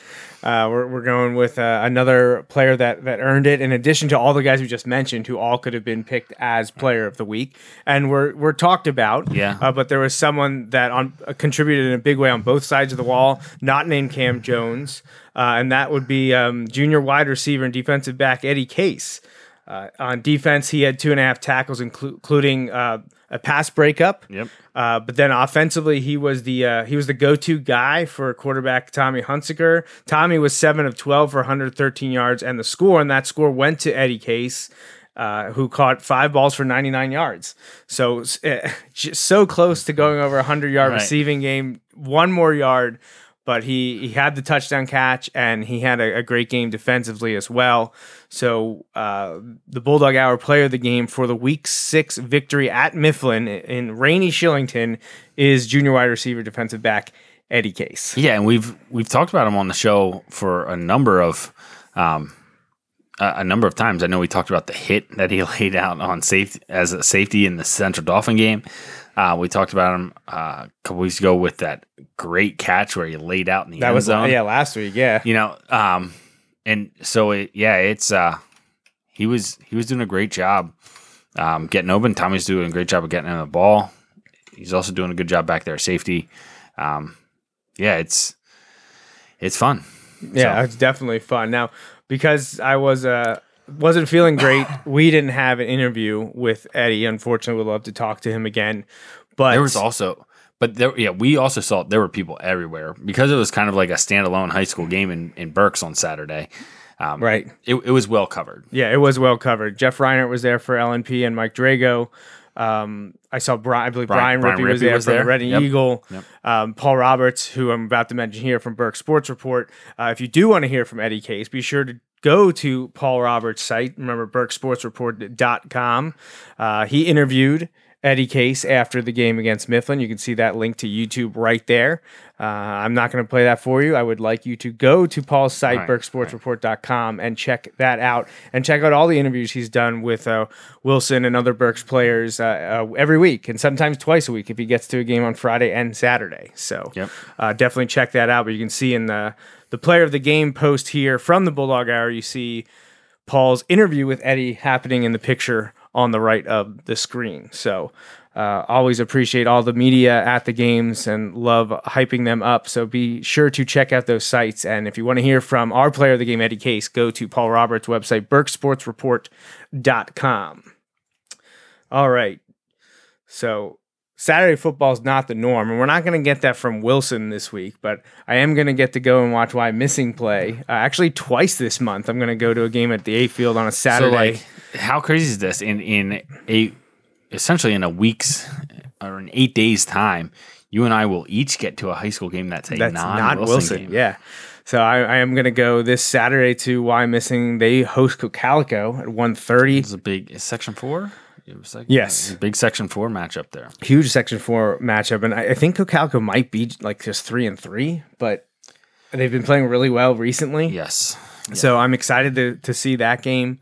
Uh, we're, we're going with uh, another player that that earned it. In addition to all the guys we just mentioned, who all could have been picked as player of the week, and we're we're talked about. Yeah. Uh, but there was someone that on uh, contributed in a big way on both sides of the wall, not named Cam Jones, uh, and that would be um, junior wide receiver and defensive back Eddie Case. Uh, on defense, he had two and a half tackles, inclu- including uh, a pass breakup. Yep. Uh, but then offensively, he was the uh, he was the go to guy for quarterback Tommy Hunsaker. Tommy was seven of twelve for 113 yards, and the score and that score went to Eddie Case. Uh, who caught five balls for 99 yards? So uh, just so close to going over a 100 yard Right. receiving game. One more yard, but he he had the touchdown catch and he had a, a great game defensively as well. So uh, the Bulldog Hour player of the game for the Week Six victory at Mifflin in rainy Shillington is junior wide receiver defensive back Eddie Case. Yeah, and we've we've talked about him on the show for a number of um, a, number of times. I know we talked about the hit that he laid out on safety as a safety in the Central Dauphin game. Uh, we talked about him uh, a couple weeks ago with that great catch where he laid out in the That end was zone. yeah last week. Yeah, You know, um, and so it, yeah, it's uh, he was he was doing a great job um, getting open. Tommy's doing a great job of getting him the ball. He's also doing a good job back there, safety. Um, yeah, it's it's fun. yeah, So- it's definitely fun. Now because I was uh wasn't feeling great, we didn't have an interview with Eddie. Unfortunately, we'd love to talk to him again. But There was also, but there, yeah, we also saw there were people everywhere because it was kind of like a standalone high school game in, in Berks on Saturday. Um, right. It, it was well covered. Yeah, it was well covered. Jeff Reinert was there for LNP and Mike Drago. Um, I saw Brian, I believe Brian, Brian- Rippey was there was from the. Red Yep. Eagle. Yep. Um, Paul Roberts, who I'm about to mention here from Berks Sports Report. Uh, if you do want to hear from Eddie Case, be sure to go to Paul Roberts' site. Remember, berkssportsreport.com. Uh, he interviewed Eddie Case after the game against Mifflin. You can see that link to YouTube right there. Uh, I'm not going to play that for you. I would like you to go to Paul's site, Right, berkssportsreport.com, and check that out. And check out all the interviews he's done with uh, Wilson and other Berks players uh, uh, every week, and sometimes twice a week if he gets to a game on Friday and Saturday. So Yep. uh, definitely check that out. But you can see in the the player of the game post here from the Bulldog Hour, you see Paul's interview with Eddie happening in the picture on the right of the screen. So uh, always appreciate all the media at the games and love hyping them up. So be sure to check out those sites. And if you want to hear from our player of the game, Eddie Case, go to Paul Roberts' website, berkssportsreport.com. All right. So Saturday football is not the norm, and we're not going to get that from Wilson this week. But I am going to get to go and watch Wyomissing play. Uh, actually, twice this month, I'm going to go to a game at the A Field on a Saturday. So like, how crazy is this? In in a essentially in a week's or in eight days time, you and I will each get to a high school game that's a That's non not Wilson, game. Yeah. So I, I am going to go this Saturday to Wyomissing. They host Cocalico at 1.30. It's a big is section four. Like- Yes. big section four matchup there. Huge Section 4 matchup. And I, I think Cocalico might be like just 3 and 3, but they've been playing really well recently. Yes. So I'm excited to, to see that game.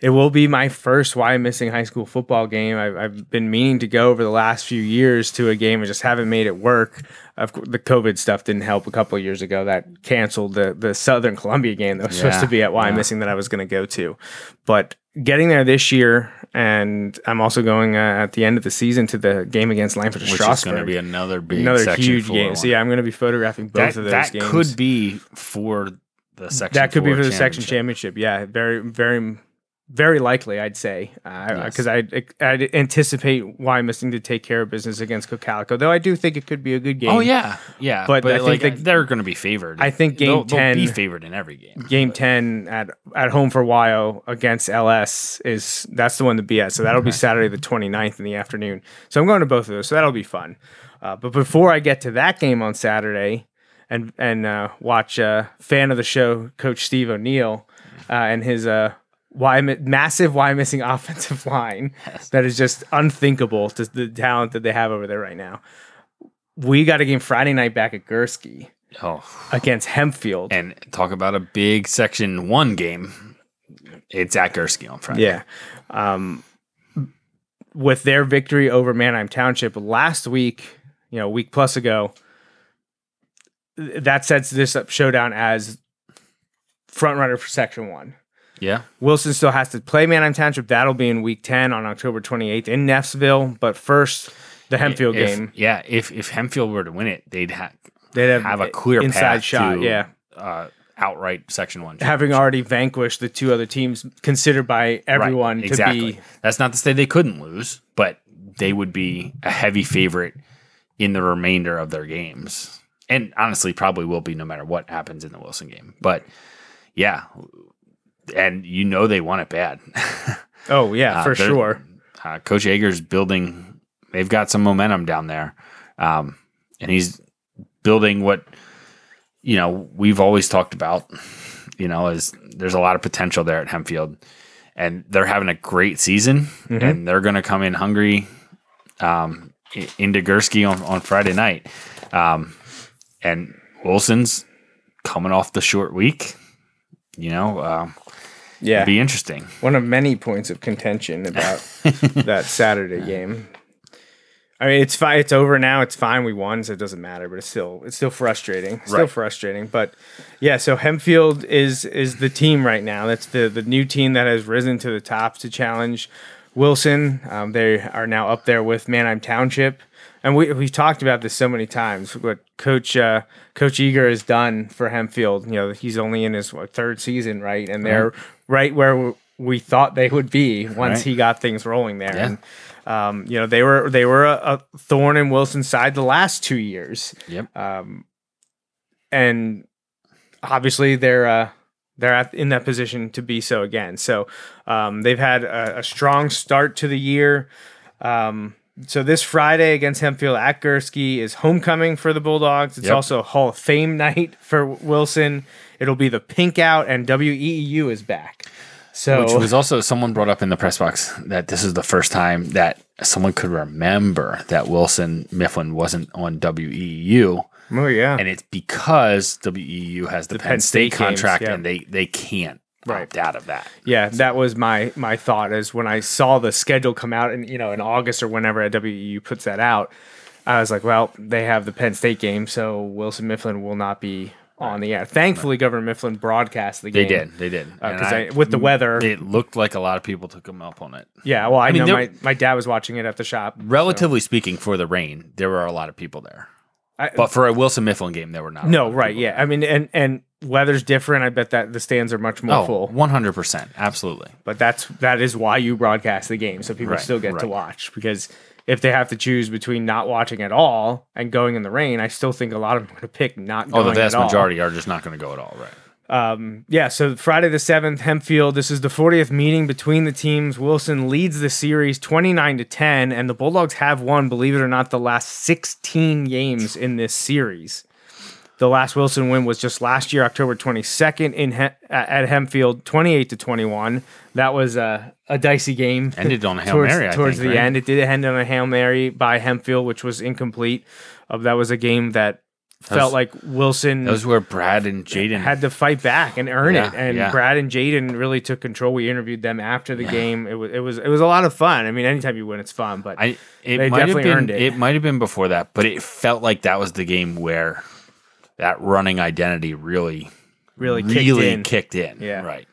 It will be my first Wyomissing high school football game. I've, I've been meaning to go over the last few years to a game. and just haven't made it work. Of course, the COVID stuff didn't help a couple of years ago. That canceled the the Southern Columbia game that was supposed to be at Wyomissing that I was going to go to. But getting there this year, and I'm also going uh, at the end of the season to the game against Langford Which is going to be another big another huge game. So yeah, I'm going to be photographing both that, of those that games. could be for the section. that could be for the section championship. Yeah, very, very, very likely. I'd say Yes. because I I'd anticipate Wyomissing to take care of business against Cocalico. Though I do think it could be a good game. Oh yeah, yeah. But But, I think like that- they're going to be favored. I think game they'll, they'll be favored in every game. Game ten at at home for Wyo against LS is that's the one to be at. So that'll be Saturday the 29th in the afternoon. So I'm going to both of those. So that'll be fun. Uh, but before I get to that game on Saturday, and and uh, watch uh, fan of the show, Coach Steve O'Neill, uh, and his uh, why massive Wyomissing offensive line that is just unthinkable to the talent that they have over there right now. We got a game Friday night back at Gursky Oh, against Hempfield. and talk about a big Section One game. It's at Gursky on Friday. Yeah. Um, with their victory over Manheim Township last week, you know, a week plus ago, that sets this up showdown as front runner for Section One. Yeah. Wilson still has to play Manheim Township. That'll be in week 10 on October 28th in Neffsville. But first, the Hempfield If- game. Yeah, if if Hempfield were to win it, they'd ha- They'd have, have a clear inside path shot. to, yeah. uh, outright Section One. Having already vanquished the two other teams considered by Right, everyone exactly. to be. That's not to say they couldn't lose, but they would be a heavy favorite in the remainder of their games, and honestly, probably will be no matter what happens in the Wilson game. But yeah, and you know they want it bad. Oh, yeah, Uh, for sure. uh, Coach Eager's building. They've got some momentum down there, um, and he's building what you know we've always talked about. You know, is there's a lot of potential there at Hempfield, and they're having a great season, Mm-hmm. and they're going to come in hungry um, into Gursky on, on Friday night, um, and Wilson's coming off the short week. You know, uh, Yeah. it'll be interesting. one of many points of contention about that Saturday game. I mean, it's fine. It's over now. It's fine. We won, so it doesn't matter. But it's still it's still frustrating. Still Right. frustrating. But yeah, so Hempfield is is the team right now. That's the the new team that has risen to the top to challenge Wilson. Um, they are now up there with Manheim Township. And we we've talked about this so many times. What Coach uh, Coach Eager has done for Hempfield. You know, he's only in his what, third season, right? And they're right where we thought they would be once Right. he got things rolling there. Yeah. And um, you know, they were they were a, a thorn in Wilson's side the last two years, Yep. and obviously they're uh, they're at, in that position to be so again. So um, they've had a, a strong start to the year. Um, so this Friday against Hempfield at Gursky is homecoming for the Bulldogs. It's Yep. also Hall of Fame night for Wilson. It'll be the Pink Out, and WEEU is back. So Which was also someone brought up in the press box that this is the first time that someone could remember that Wilson Mifflin wasn't on WEEU, oh yeah, and it's because WEEU has the, Penn, Penn State, State games, contract, yeah. and they they can't Right. out of that. Yeah, that was my my thought is when I saw the schedule come out and you know in August or whenever at WEEU puts that out, I was like, well, they have the Penn State game, so Wilson Mifflin will not be on the air. Thankfully, Governor Mifflin broadcast the game. They did, they did, uh, because I, with the weather, it looked like a lot of people took them up on it. yeah. Well, I, mean, know my, my dad was watching it at the shop. Relatively speaking, for the rain, there were a lot of people there, I, but for a Wilson Mifflin game, there were not. no, right? Yeah, I mean, and and weather's different. I bet that the stands are much more. Oh, full. 100 percent, absolutely. But that's that is why you broadcast the game, so people Right, still get to right. watch. Because if they have to choose between not watching at all and going in the rain, I still think a lot of them are going to pick not Oh, going. the vast at all. majority are just not going to go at all, right? Um, yeah, so Friday the seventh, Hempfield. This is the 40th meeting between the teams. Wilson leads the series 29 to 10, and the Bulldogs have won, believe it or not, the last 16 games in this series. The last Wilson win was just last year, October 22nd in He- at Hempfield, 28 to 21. That was a, a dicey game. Ended on a Hail towards, Mary, I towards think, the right? end. It did end on a hail mary by Hempfield, which was incomplete. Uh, that was a game that felt like Wilson That was where Brad and Jaden had to fight back and earn it. And yeah. Brad and Jaden really took control. We interviewed them after the game. It was it was it was a lot of fun. I mean, anytime you win, it's fun. But I it They might have definitely been earned it. it. might have been before that, but it felt like that was the game where that running identity really really kicked really in. kicked in. Yeah. Right.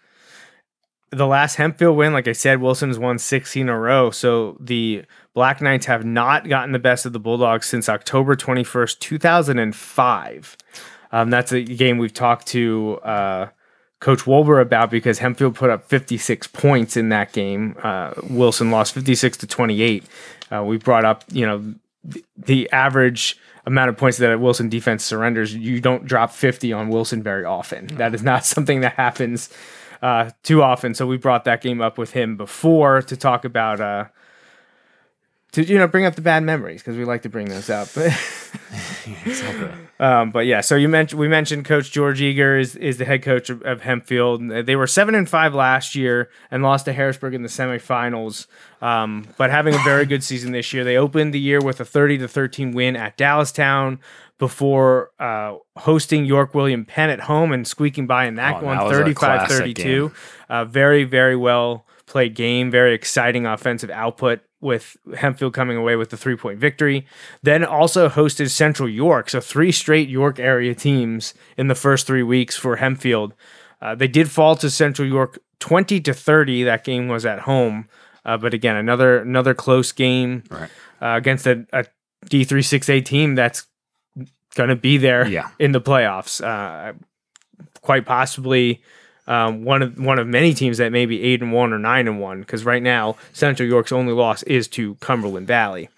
the last Hempfield win, like I said, Wilson's won 16 in a row. So the Black Knights have not gotten the best of the Bulldogs since October 21st, 2005. Um, that's a game we've talked to uh, Coach Wolber about because Hempfield put up 56 points in that game. Uh, Wilson lost 56 to 28. Uh, we brought up, you know, th- the average amount of points that a Wilson defense surrenders. You don't drop 50 on Wilson very often. That is not something that happens uh, too often. So we brought that game up with him before to talk about, uh, to you know, bring up the bad memories because we like to bring those up. Um, but yeah, so you mentioned we mentioned Coach George Eager is, is the head coach of, of Hempfield. They were seven and five last year and lost to Harrisburg in the semifinals. Um, but having a very good season this year, they opened the year with a thirty to thirteen win at Dallastown before uh, hosting York William Penn at home and squeaking by in that oh, one, that 35 32. Uh, very, very well played game, very exciting offensive output with Hempfield coming away with the three point victory. Then also hosted Central York, so three straight York area teams in the first three weeks for Hempfield. Uh, they did fall to Central York 20 to 30. That game was at home. Uh, but again, another another close game Right. uh, against a, a D36A team that's going to be there Yeah. in the playoffs. Uh, quite possibly um, one of one of many teams that may be eight and one or nine and one. Because right now, Central York's only loss is to Cumberland Valley.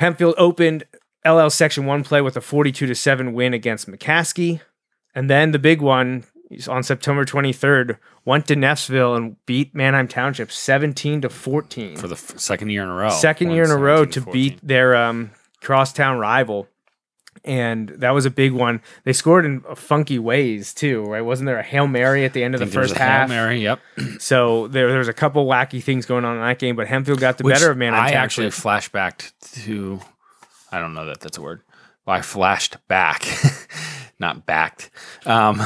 Hempfield opened LL Section One play with a forty-two to seven win against McCaskey, and then the big one on September twenty-third went to Neffsville and beat Manheim Township seventeen to fourteen For the f- second year in a row. second year in a row 17 to beat their um, crosstown rival. And that was a big one. They scored in funky ways too, right? Wasn't there a hail mary at the end of the think there was first half? Hail? Mary, yep. So there, there was a couple wacky things going on in that game, but Hempfield got the Which better of Manheim I actually flashbacked to. I don't know that that's a word. Well, I flashed back, not backed, um,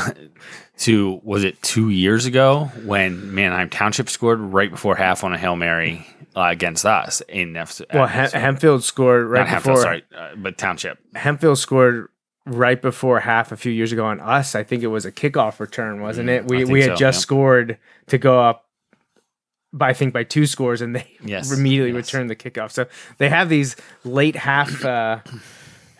to was it two years ago when Manheim Township scored right before half on a hail mary uh, against us in F- well, at- Hem- sorry, Hempfield scored right not before. sorry, uh, but Township. Hempfield scored right before half a few years ago on us. I think it was a kickoff return, wasn't it? We Mm, we had so, just yeah. scored to go up by I think by two scores, and they Yes, immediately yes. returned the kickoff. So they have these late half uh,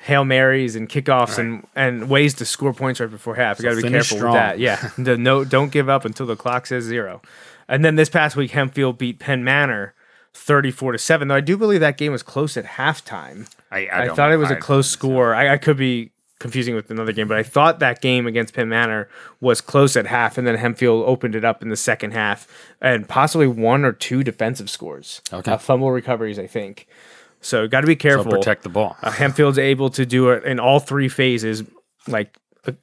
hail marys and kickoffs and and ways to score points right before half. You got to be careful strong. with that. Yeah, the no, don't give up until the clock says zero. And then this past week, Hempfield beat Penn Manor. 34 to 7 though i do believe that game was close at halftime I, I, don't- thought it was a close score. I, I could be confusing with another game, but I thought that game against Penn Manor was close at half, and then Hempfield opened it up in the second half, and possibly one or two defensive scores, Okay. uh, fumble recoveries, I think. So got to be So careful. protect the ball. Uh, Hempfield's able to do it in all three phases, like a,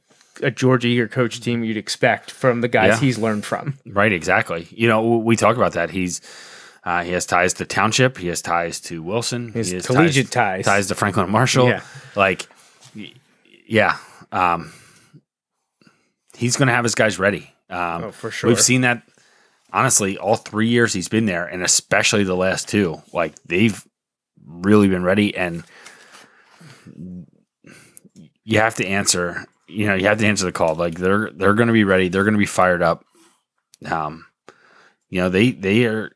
a George Eager coach team you'd expect from the guys Yeah. he's learned from. Right, exactly. You know, we talk about that. He's uh, he has ties to Township. He has ties to Wilson. His he has collegiate ties. ties to Franklin Marshall. Yeah. Like, yeah, um, he's going to have his guys ready. Um, Oh, for sure. We've seen that. Honestly, all three years he's been there, and especially the last two, like they've really been ready. And you have to answer. You know, you have to answer the call. Like they're they're going to be ready. They're going to be fired up. Um, you know, they they are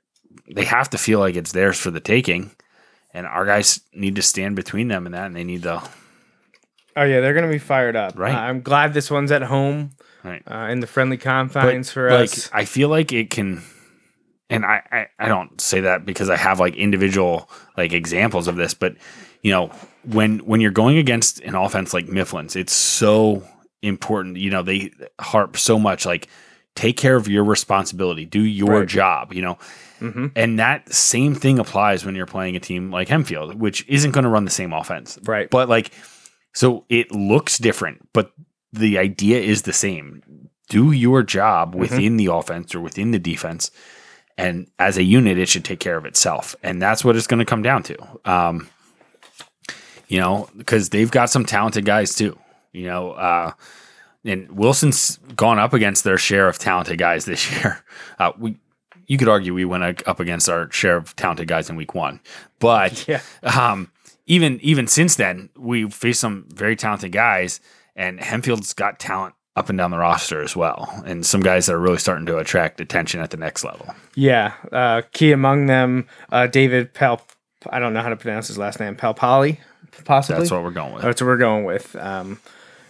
they have to feel like it's theirs for the taking, and our guys need to stand between them and that, and they need to Oh yeah, they're gonna be fired up. Right. Uh, I'm glad this one's at home right. uh, in the friendly confines for like us. I feel like it can, and I, I I don't say that because I have like individual like examples of this, but you know when when you're going against an offense like Mifflin's, it's so important. You know they harp so much like take care of your responsibility, do your Right. job. You know. Mhm. And that same thing applies when you're playing a team like Hempfield, which isn't going to run the same offense. Right. But like, so it looks different, but the idea is the same. Do your job within the offense or within the defense, and as a unit, it should take care of itself. And that's what it's going to come down to. Um, you know, because they've got some talented guys too. You know, uh, and Wilson's gone up against their share of talented guys this year. Uh, we, you could argue we went up against our share of talented guys in week one, but Yeah. um, even even since then, we've faced some very talented guys, and Hempfield's got talent up and down the roster as well, and some guys that are really starting to attract attention at the next level. Yeah, uh, key among them, uh, David Pal. I don't know how to pronounce his last name. Palpali, possibly. That's what we're going with. That's what we're going with. Um,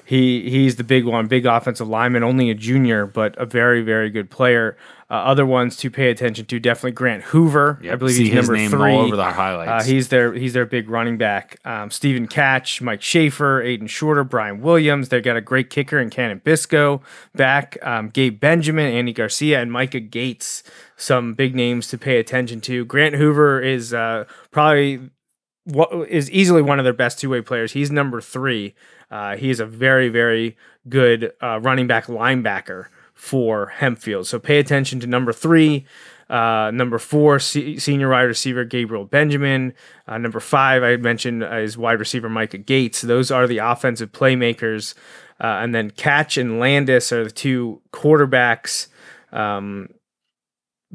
he he's the big one, big offensive lineman, only a junior, but a very very good player. Uh, other ones to pay attention to definitely Grant Hoover. I believe see he's his number name three. all over the Uh, he's their he's their big running back. Um, Stephen Catch, Mike Schaefer, Aiden Shorter, Brian Williams. They got a great kicker in Cannon Bisco back. Um, Gabe Benjamin, Andy Garcia, and Micah Gates. Some big names to pay attention to. Grant Hoover is uh, probably what is easily one of their best two way players. He's number three. Uh, he is a very very good uh, running back linebacker for Hempfield. So pay attention to number three. Uh, number four, se- senior wide receiver Gabriel Benjamin. Uh, number five, I mentioned uh, is wide receiver Micah Gates. Those are the offensive playmakers. Uh, and then Catch and Landis are the two quarterbacks. Um,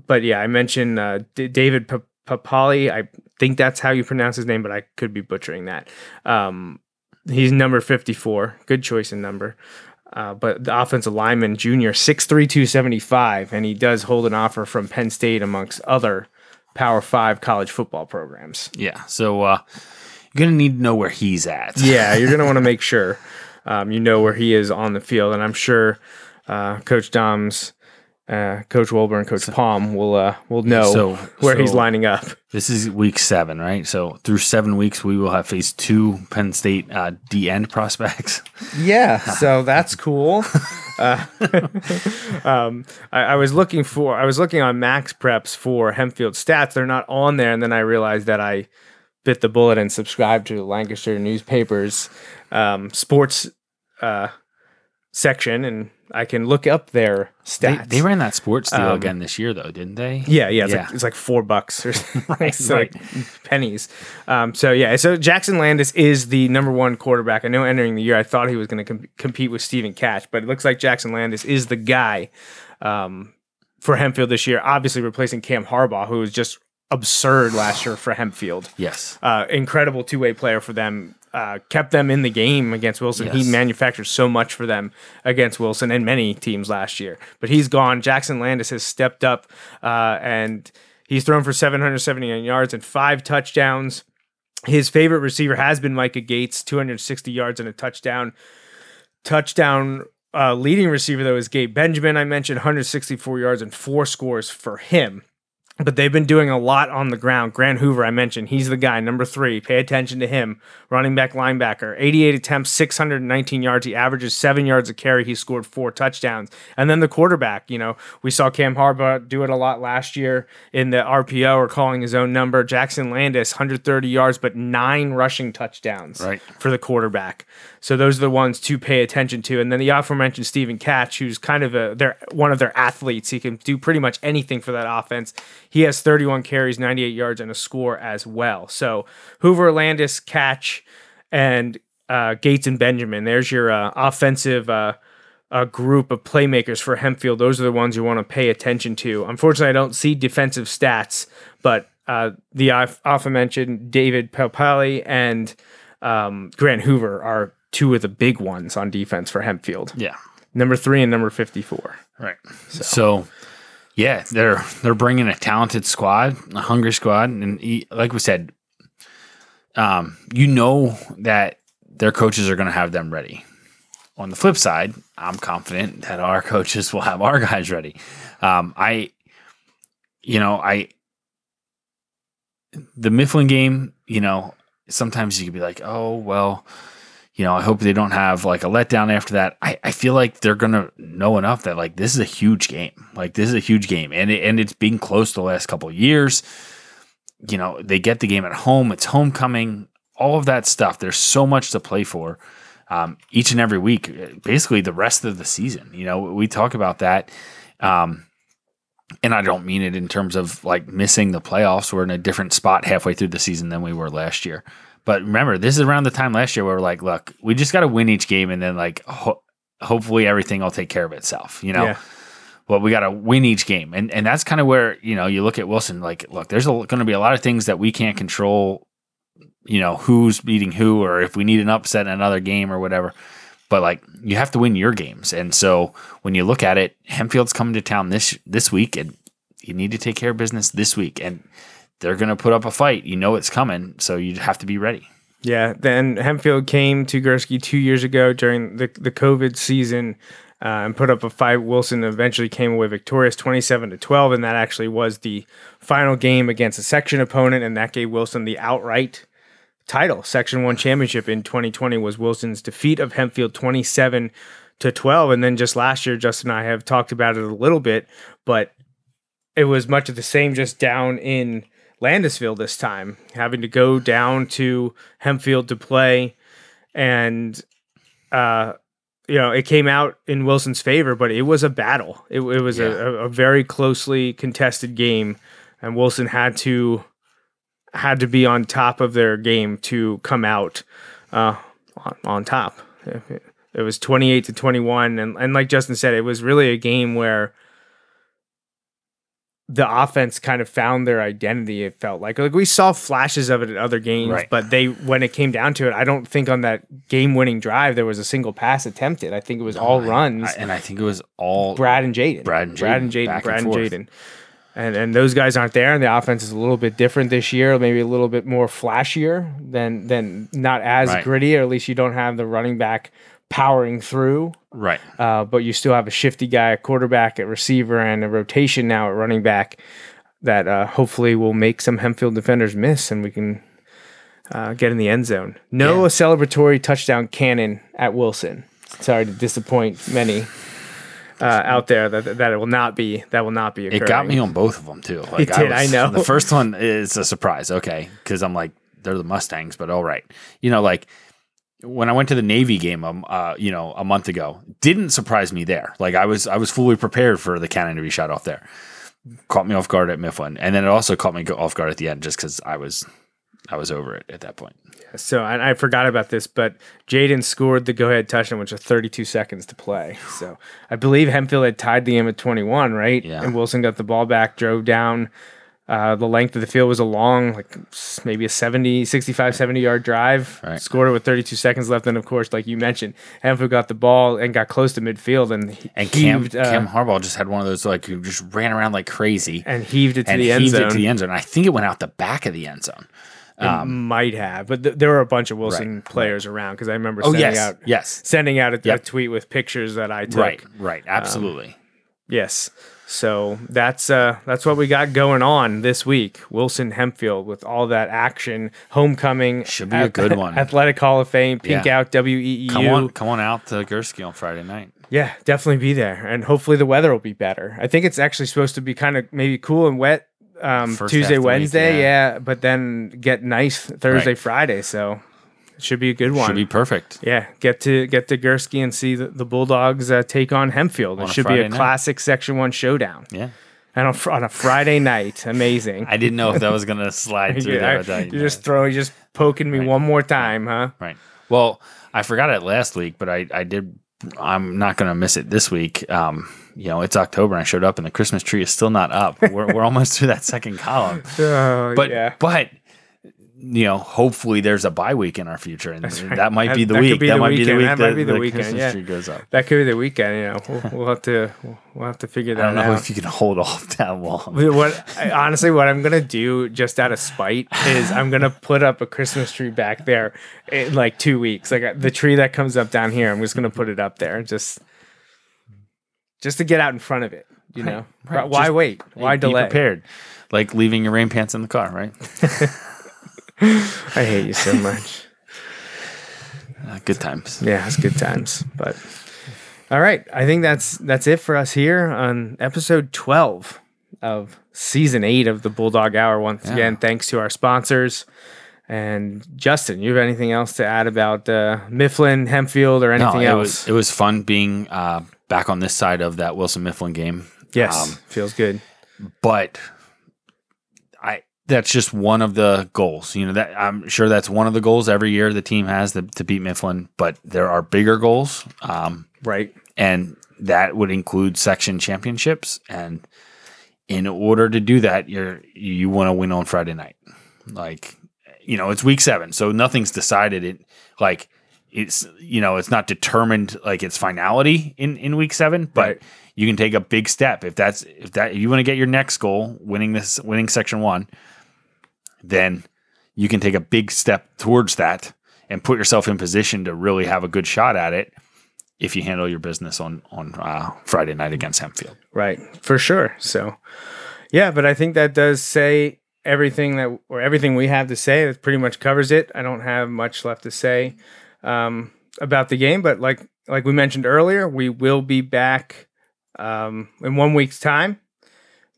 but yeah, I mentioned uh, D- David Papali. I think that's how you pronounce his name, but I could be butchering that. Um, he's number 54. Good choice in number. Uh, but the offensive lineman, junior, 6'3, 275, and he does hold an offer from Penn State amongst other Power Five college football programs. Yeah. So uh, you're gonna need to know where he's at. Yeah, you're going to want to make sure um, you know where he is on the field. And I'm sure uh, Coach Dahms, uh, Coach Wilbur, and Coach Palm will uh, will know So- where he's lining up. This is week seven, right? So through seven weeks, we will have faced two Penn State uh, D end prospects. Yeah, so that's cool. Uh, um, I, I was looking for, I was looking on MaxPreps for Hempfield stats. They're not on there, and then I realized that I bit the bullet and subscribed to the Lancaster newspapers um, sports uh, section, and I can look up their They, stats. they ran that sports deal Um, again this year, though, didn't they? Yeah, yeah, it's, Yeah. Like, it's like four bucks or something. Right, It's like pennies. Um, so yeah, so Jackson Landis is the number one quarterback. I know entering the year, I thought he was going to com- compete with Stephen Catch, but it looks like Jackson Landis is the guy um, for Hempfield this year. Obviously, replacing Cam Harbaugh, who was just absurd last year for Hempfield. Yes. Uh, incredible two way player for them. Uh, kept them in the game against Wilson. Yes. He manufactured so much for them against Wilson and many teams last year. But he's gone. Jackson Landis has stepped up uh, and he's thrown for 779 yards and five touchdowns. His favorite receiver has been Micah Gates, 260 yards and a touchdown. Touchdown uh, leading receiver, though, is Gabe Benjamin. I mentioned 164 yards and four scores for him but they've been doing a lot on the ground. Grant Hoover, I mentioned, he's the guy, number three. Pay attention to him. Running back, linebacker, 88 attempts, 619 yards. He averages seven yards a carry. He scored four touchdowns. And then the quarterback, you know, we saw Cam Harbaugh do it a lot last year in the RPO or calling his own number. Jackson Landis, 130 yards, but nine rushing touchdowns Right. for the quarterback. So those are the ones to pay attention to. And then the aforementioned Stephen Catch, who's kind of a they're one of their athletes. He can do pretty much anything for that offense. He has 31 carries, 98 yards, and a score as well. So Hoover, Landis, Catch, and uh, Gates and Benjamin. There's your uh, offensive uh, uh, group of playmakers for Hempfield. Those are the ones you want to pay attention to. Unfortunately, I don't see defensive stats, but uh, the aforementioned David Papali and um, Grant Hoover are two of the big ones on defense for Hempfield. Yeah. Number three and number 54. Right. So, yeah, they're they're bringing a talented squad, a hungry squad, and he, like we said, um, you know that their coaches are going to have them ready. On the flip side, I'm confident that our coaches will have our guys ready. Um, I, you know, I the Mifflin game, you know, sometimes you could be like, oh well, you know, I hope they don't have like a letdown after that. I, I feel like they're gonna know enough that like this is a huge game. Like this is a huge game, and it, and it's been close the last couple of years. You know, they get the game at home. It's homecoming. All of that stuff. There's so much to play for. Um, each and every week, basically the rest of the season. You know, we talk about that. Um, and I don't mean it in terms of like missing the playoffs. We're in a different spot halfway through the season than we were last year. But remember, this is around the time last year where we're like, look, we just got to win each game, and then like ho- hopefully everything will take care of itself. You know, Yeah. well, we got to win each game, and and that's kind of where you know you look at Wilson. Like, look, there's going to be a lot of things that we can't control. You know, who's beating who, or if we need an upset in another game or whatever. But like, you have to win your games, and so when you look at it, Hempfield's coming to town this this week, and you need to take care of business this week, and they're going to put up a fight. You know it's coming, so you have to be ready. Yeah, then Hempfield came to Gursky two years ago during the, the COVID season uh, and put up a fight. Wilson eventually came away victorious, twenty-seven to twelve, and that actually was the final game against a section opponent, and that gave Wilson the outright title. Section One championship in 2020 was Wilson's defeat of Hempfield, twenty-seven to twelve, and then just last year, Justin and I have talked about it a little bit, but it was much of the same, just down in Landisville this time, having to go down to Hempfield to play, and uh, you know it came out in Wilson's favor, but it was a battle. It, it was Yeah. a, a very closely contested game, and Wilson had to had to be on top of their game to come out uh, on, on top. It, was twenty eight to twenty one, and and like Justin said, it was really a game where the offense kind of found their identity. It felt like like we saw flashes of it in other games, Right. but they when it came down to it, I don't think on that game winning drive there was a single pass attempted. I think it was all runs. I- and I think it was all Brad and Jaden. Brad and Jaden, Brad and Jaden. Brad and and. Jaden. And and those guys aren't there, and the offense is a little bit different this year. Maybe a little bit more flashier than than not as Right. gritty, or at least you don't have the running back powering through. right. Uh, but you still have a shifty guy, a quarterback, a receiver, and a rotation now at running back that uh, hopefully will make some Hempfield defenders miss, and we can uh, get in the end zone. No Yeah. celebratory touchdown cannon at Wilson. Sorry to disappoint many uh, out there that that it will not be that will not be occurring. It got me on both of them too. Like did, I know. The first one is a surprise, okay, because I'm like they're the Mustangs, but all right, you know, like when I went to the Navy game, um, uh, you know, a month ago, didn't surprise me there. Like I was, I was fully prepared for the cannon to be shot off there. Caught me off guard at Mifflin, and then it also caught me off guard at the end, just because I was, I was over it at that point. Yeah, So and I forgot about this, but Jaden scored the go-ahead touchdown, which was 32 seconds to play. So I believe Hempfield had tied the game at 21, right? Yeah. And Wilson got the ball back, drove down. Uh, the length of the field was a long, like maybe a 70, 65, 70 yard drive. Right. Scored it with 32 seconds left. And of course, like you mentioned, Hempfield got the ball and got close to midfield and, And Cam, heaved, uh, Cam Harbaugh just had one of those like who just ran around like crazy and heaved it to and the end heaved zone. it to the end zone. I think it went out the back of the end zone. It might have, but th- there were a bunch of Wilson Right, players around because I remember Oh sending yes, out yes, sending out a, a tweet with pictures that I took. right, right, absolutely. Yes. So that's uh that's what we got going on this week. Wilson Hempfield with all that action, homecoming Should be a good one. Athletic Hall of Fame, Pink Yeah. Out, WEEU. come on, come on out to Gursky on Friday night. Yeah, definitely be there, and hopefully the weather will be better. I think it's actually supposed to be kind of maybe cool and wet um, Tuesday, the week, Wednesday, yeah. yeah. but then get nice Thursday, Right. Friday. So should be a good one. Should be perfect. Yeah, get to get to Gursky and see the, the Bulldogs uh, take on Hempfield. On it should be a night. classic Section One showdown, Yeah, and on, on a Friday night, amazing. I didn't know if that was gonna slide through you there. without you are just throwing, just poking me one more time, huh? Right. Well, I forgot it last week, but I, I did. I'm not going to miss it this week. Um, you know, it's October and I showed up and the Christmas tree is still not up. We're, we're almost through that second column. Oh, But, yeah. but, you know, hopefully there's a bye week in our future and right. that might be the that week. be that the might be the weekend. week That that might be the the weekend, yeah. tree goes up. That could be the weekend. You know, we'll, we'll have to we'll have to figure that. Out. I don't know out. if you can hold off that long. what I- honestly, what I'm gonna do just out of spite is I'm gonna put up a Christmas tree back there in like two weeks. Like the tree that comes up down here, I'm just gonna put it up there just just to get out in front of it. You know, right. why Just wait? Why Be delay? prepared. Like leaving your rain pants in the car, right? I hate you so much. Uh, good times. Yeah, it's good times. But all right, I think that's that's it for us here on episode twelve of season eight of the Bulldog Hour. Once Yeah. again, thanks to our sponsors. And Justin, you have anything else to add about uh, Mifflin, Hempfield, or anything no, it else? was it was fun being uh, back on this side of that Wilson Mifflin game. yes, Um, feels good. but that's just one of the goals. You know that I'm sure that's one of the goals every year the team has to, to beat Mifflin. But there are bigger goals, um, Right. and that would include section championships. And in order to do that, you're you want to win on Friday night. Like you know, it's week seven, so nothing's decided. It like it's you know it's not determined like its finality in in week seven, but Right. you can take a big step if that's if that if you want to get your next goal, winning this winning section one, then you can take a big step towards that and put yourself in position to really have a good shot at it if you handle your business on on uh, Friday night against Hempfield. Right, for sure. So, yeah, but I think that does say everything that or everything we have to say. That pretty much covers it. I don't have much left to say um, about the game, but like like we mentioned earlier, we will be back um, in one week's time.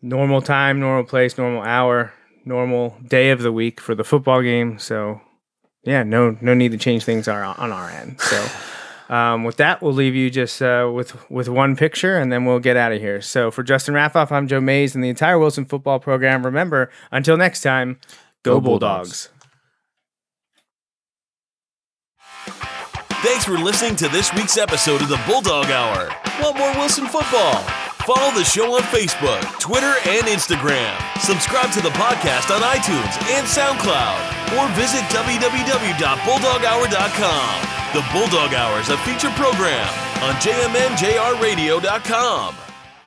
Normal time, normal place, normal hour. Normal day of the week for the football game. So, yeah, no no need to change things our, on our end. So. Um, with that, we'll leave you just uh, with with one picture, and then we'll get out of here. So for Justin Raffauf, I'm Joe Mays, and the entire Wilson football program. Remember, until next time, go, Go Bulldogs. Bulldogs. Thanks for listening to this week's episode of the Bulldog Hour. Want more Wilson football? Follow the show on Facebook, Twitter, and Instagram. Subscribe to the podcast on iTunes and SoundCloud, or visit www.bulldoghour.com. The Bulldog Hour is a feature program on jmnjrradio.com.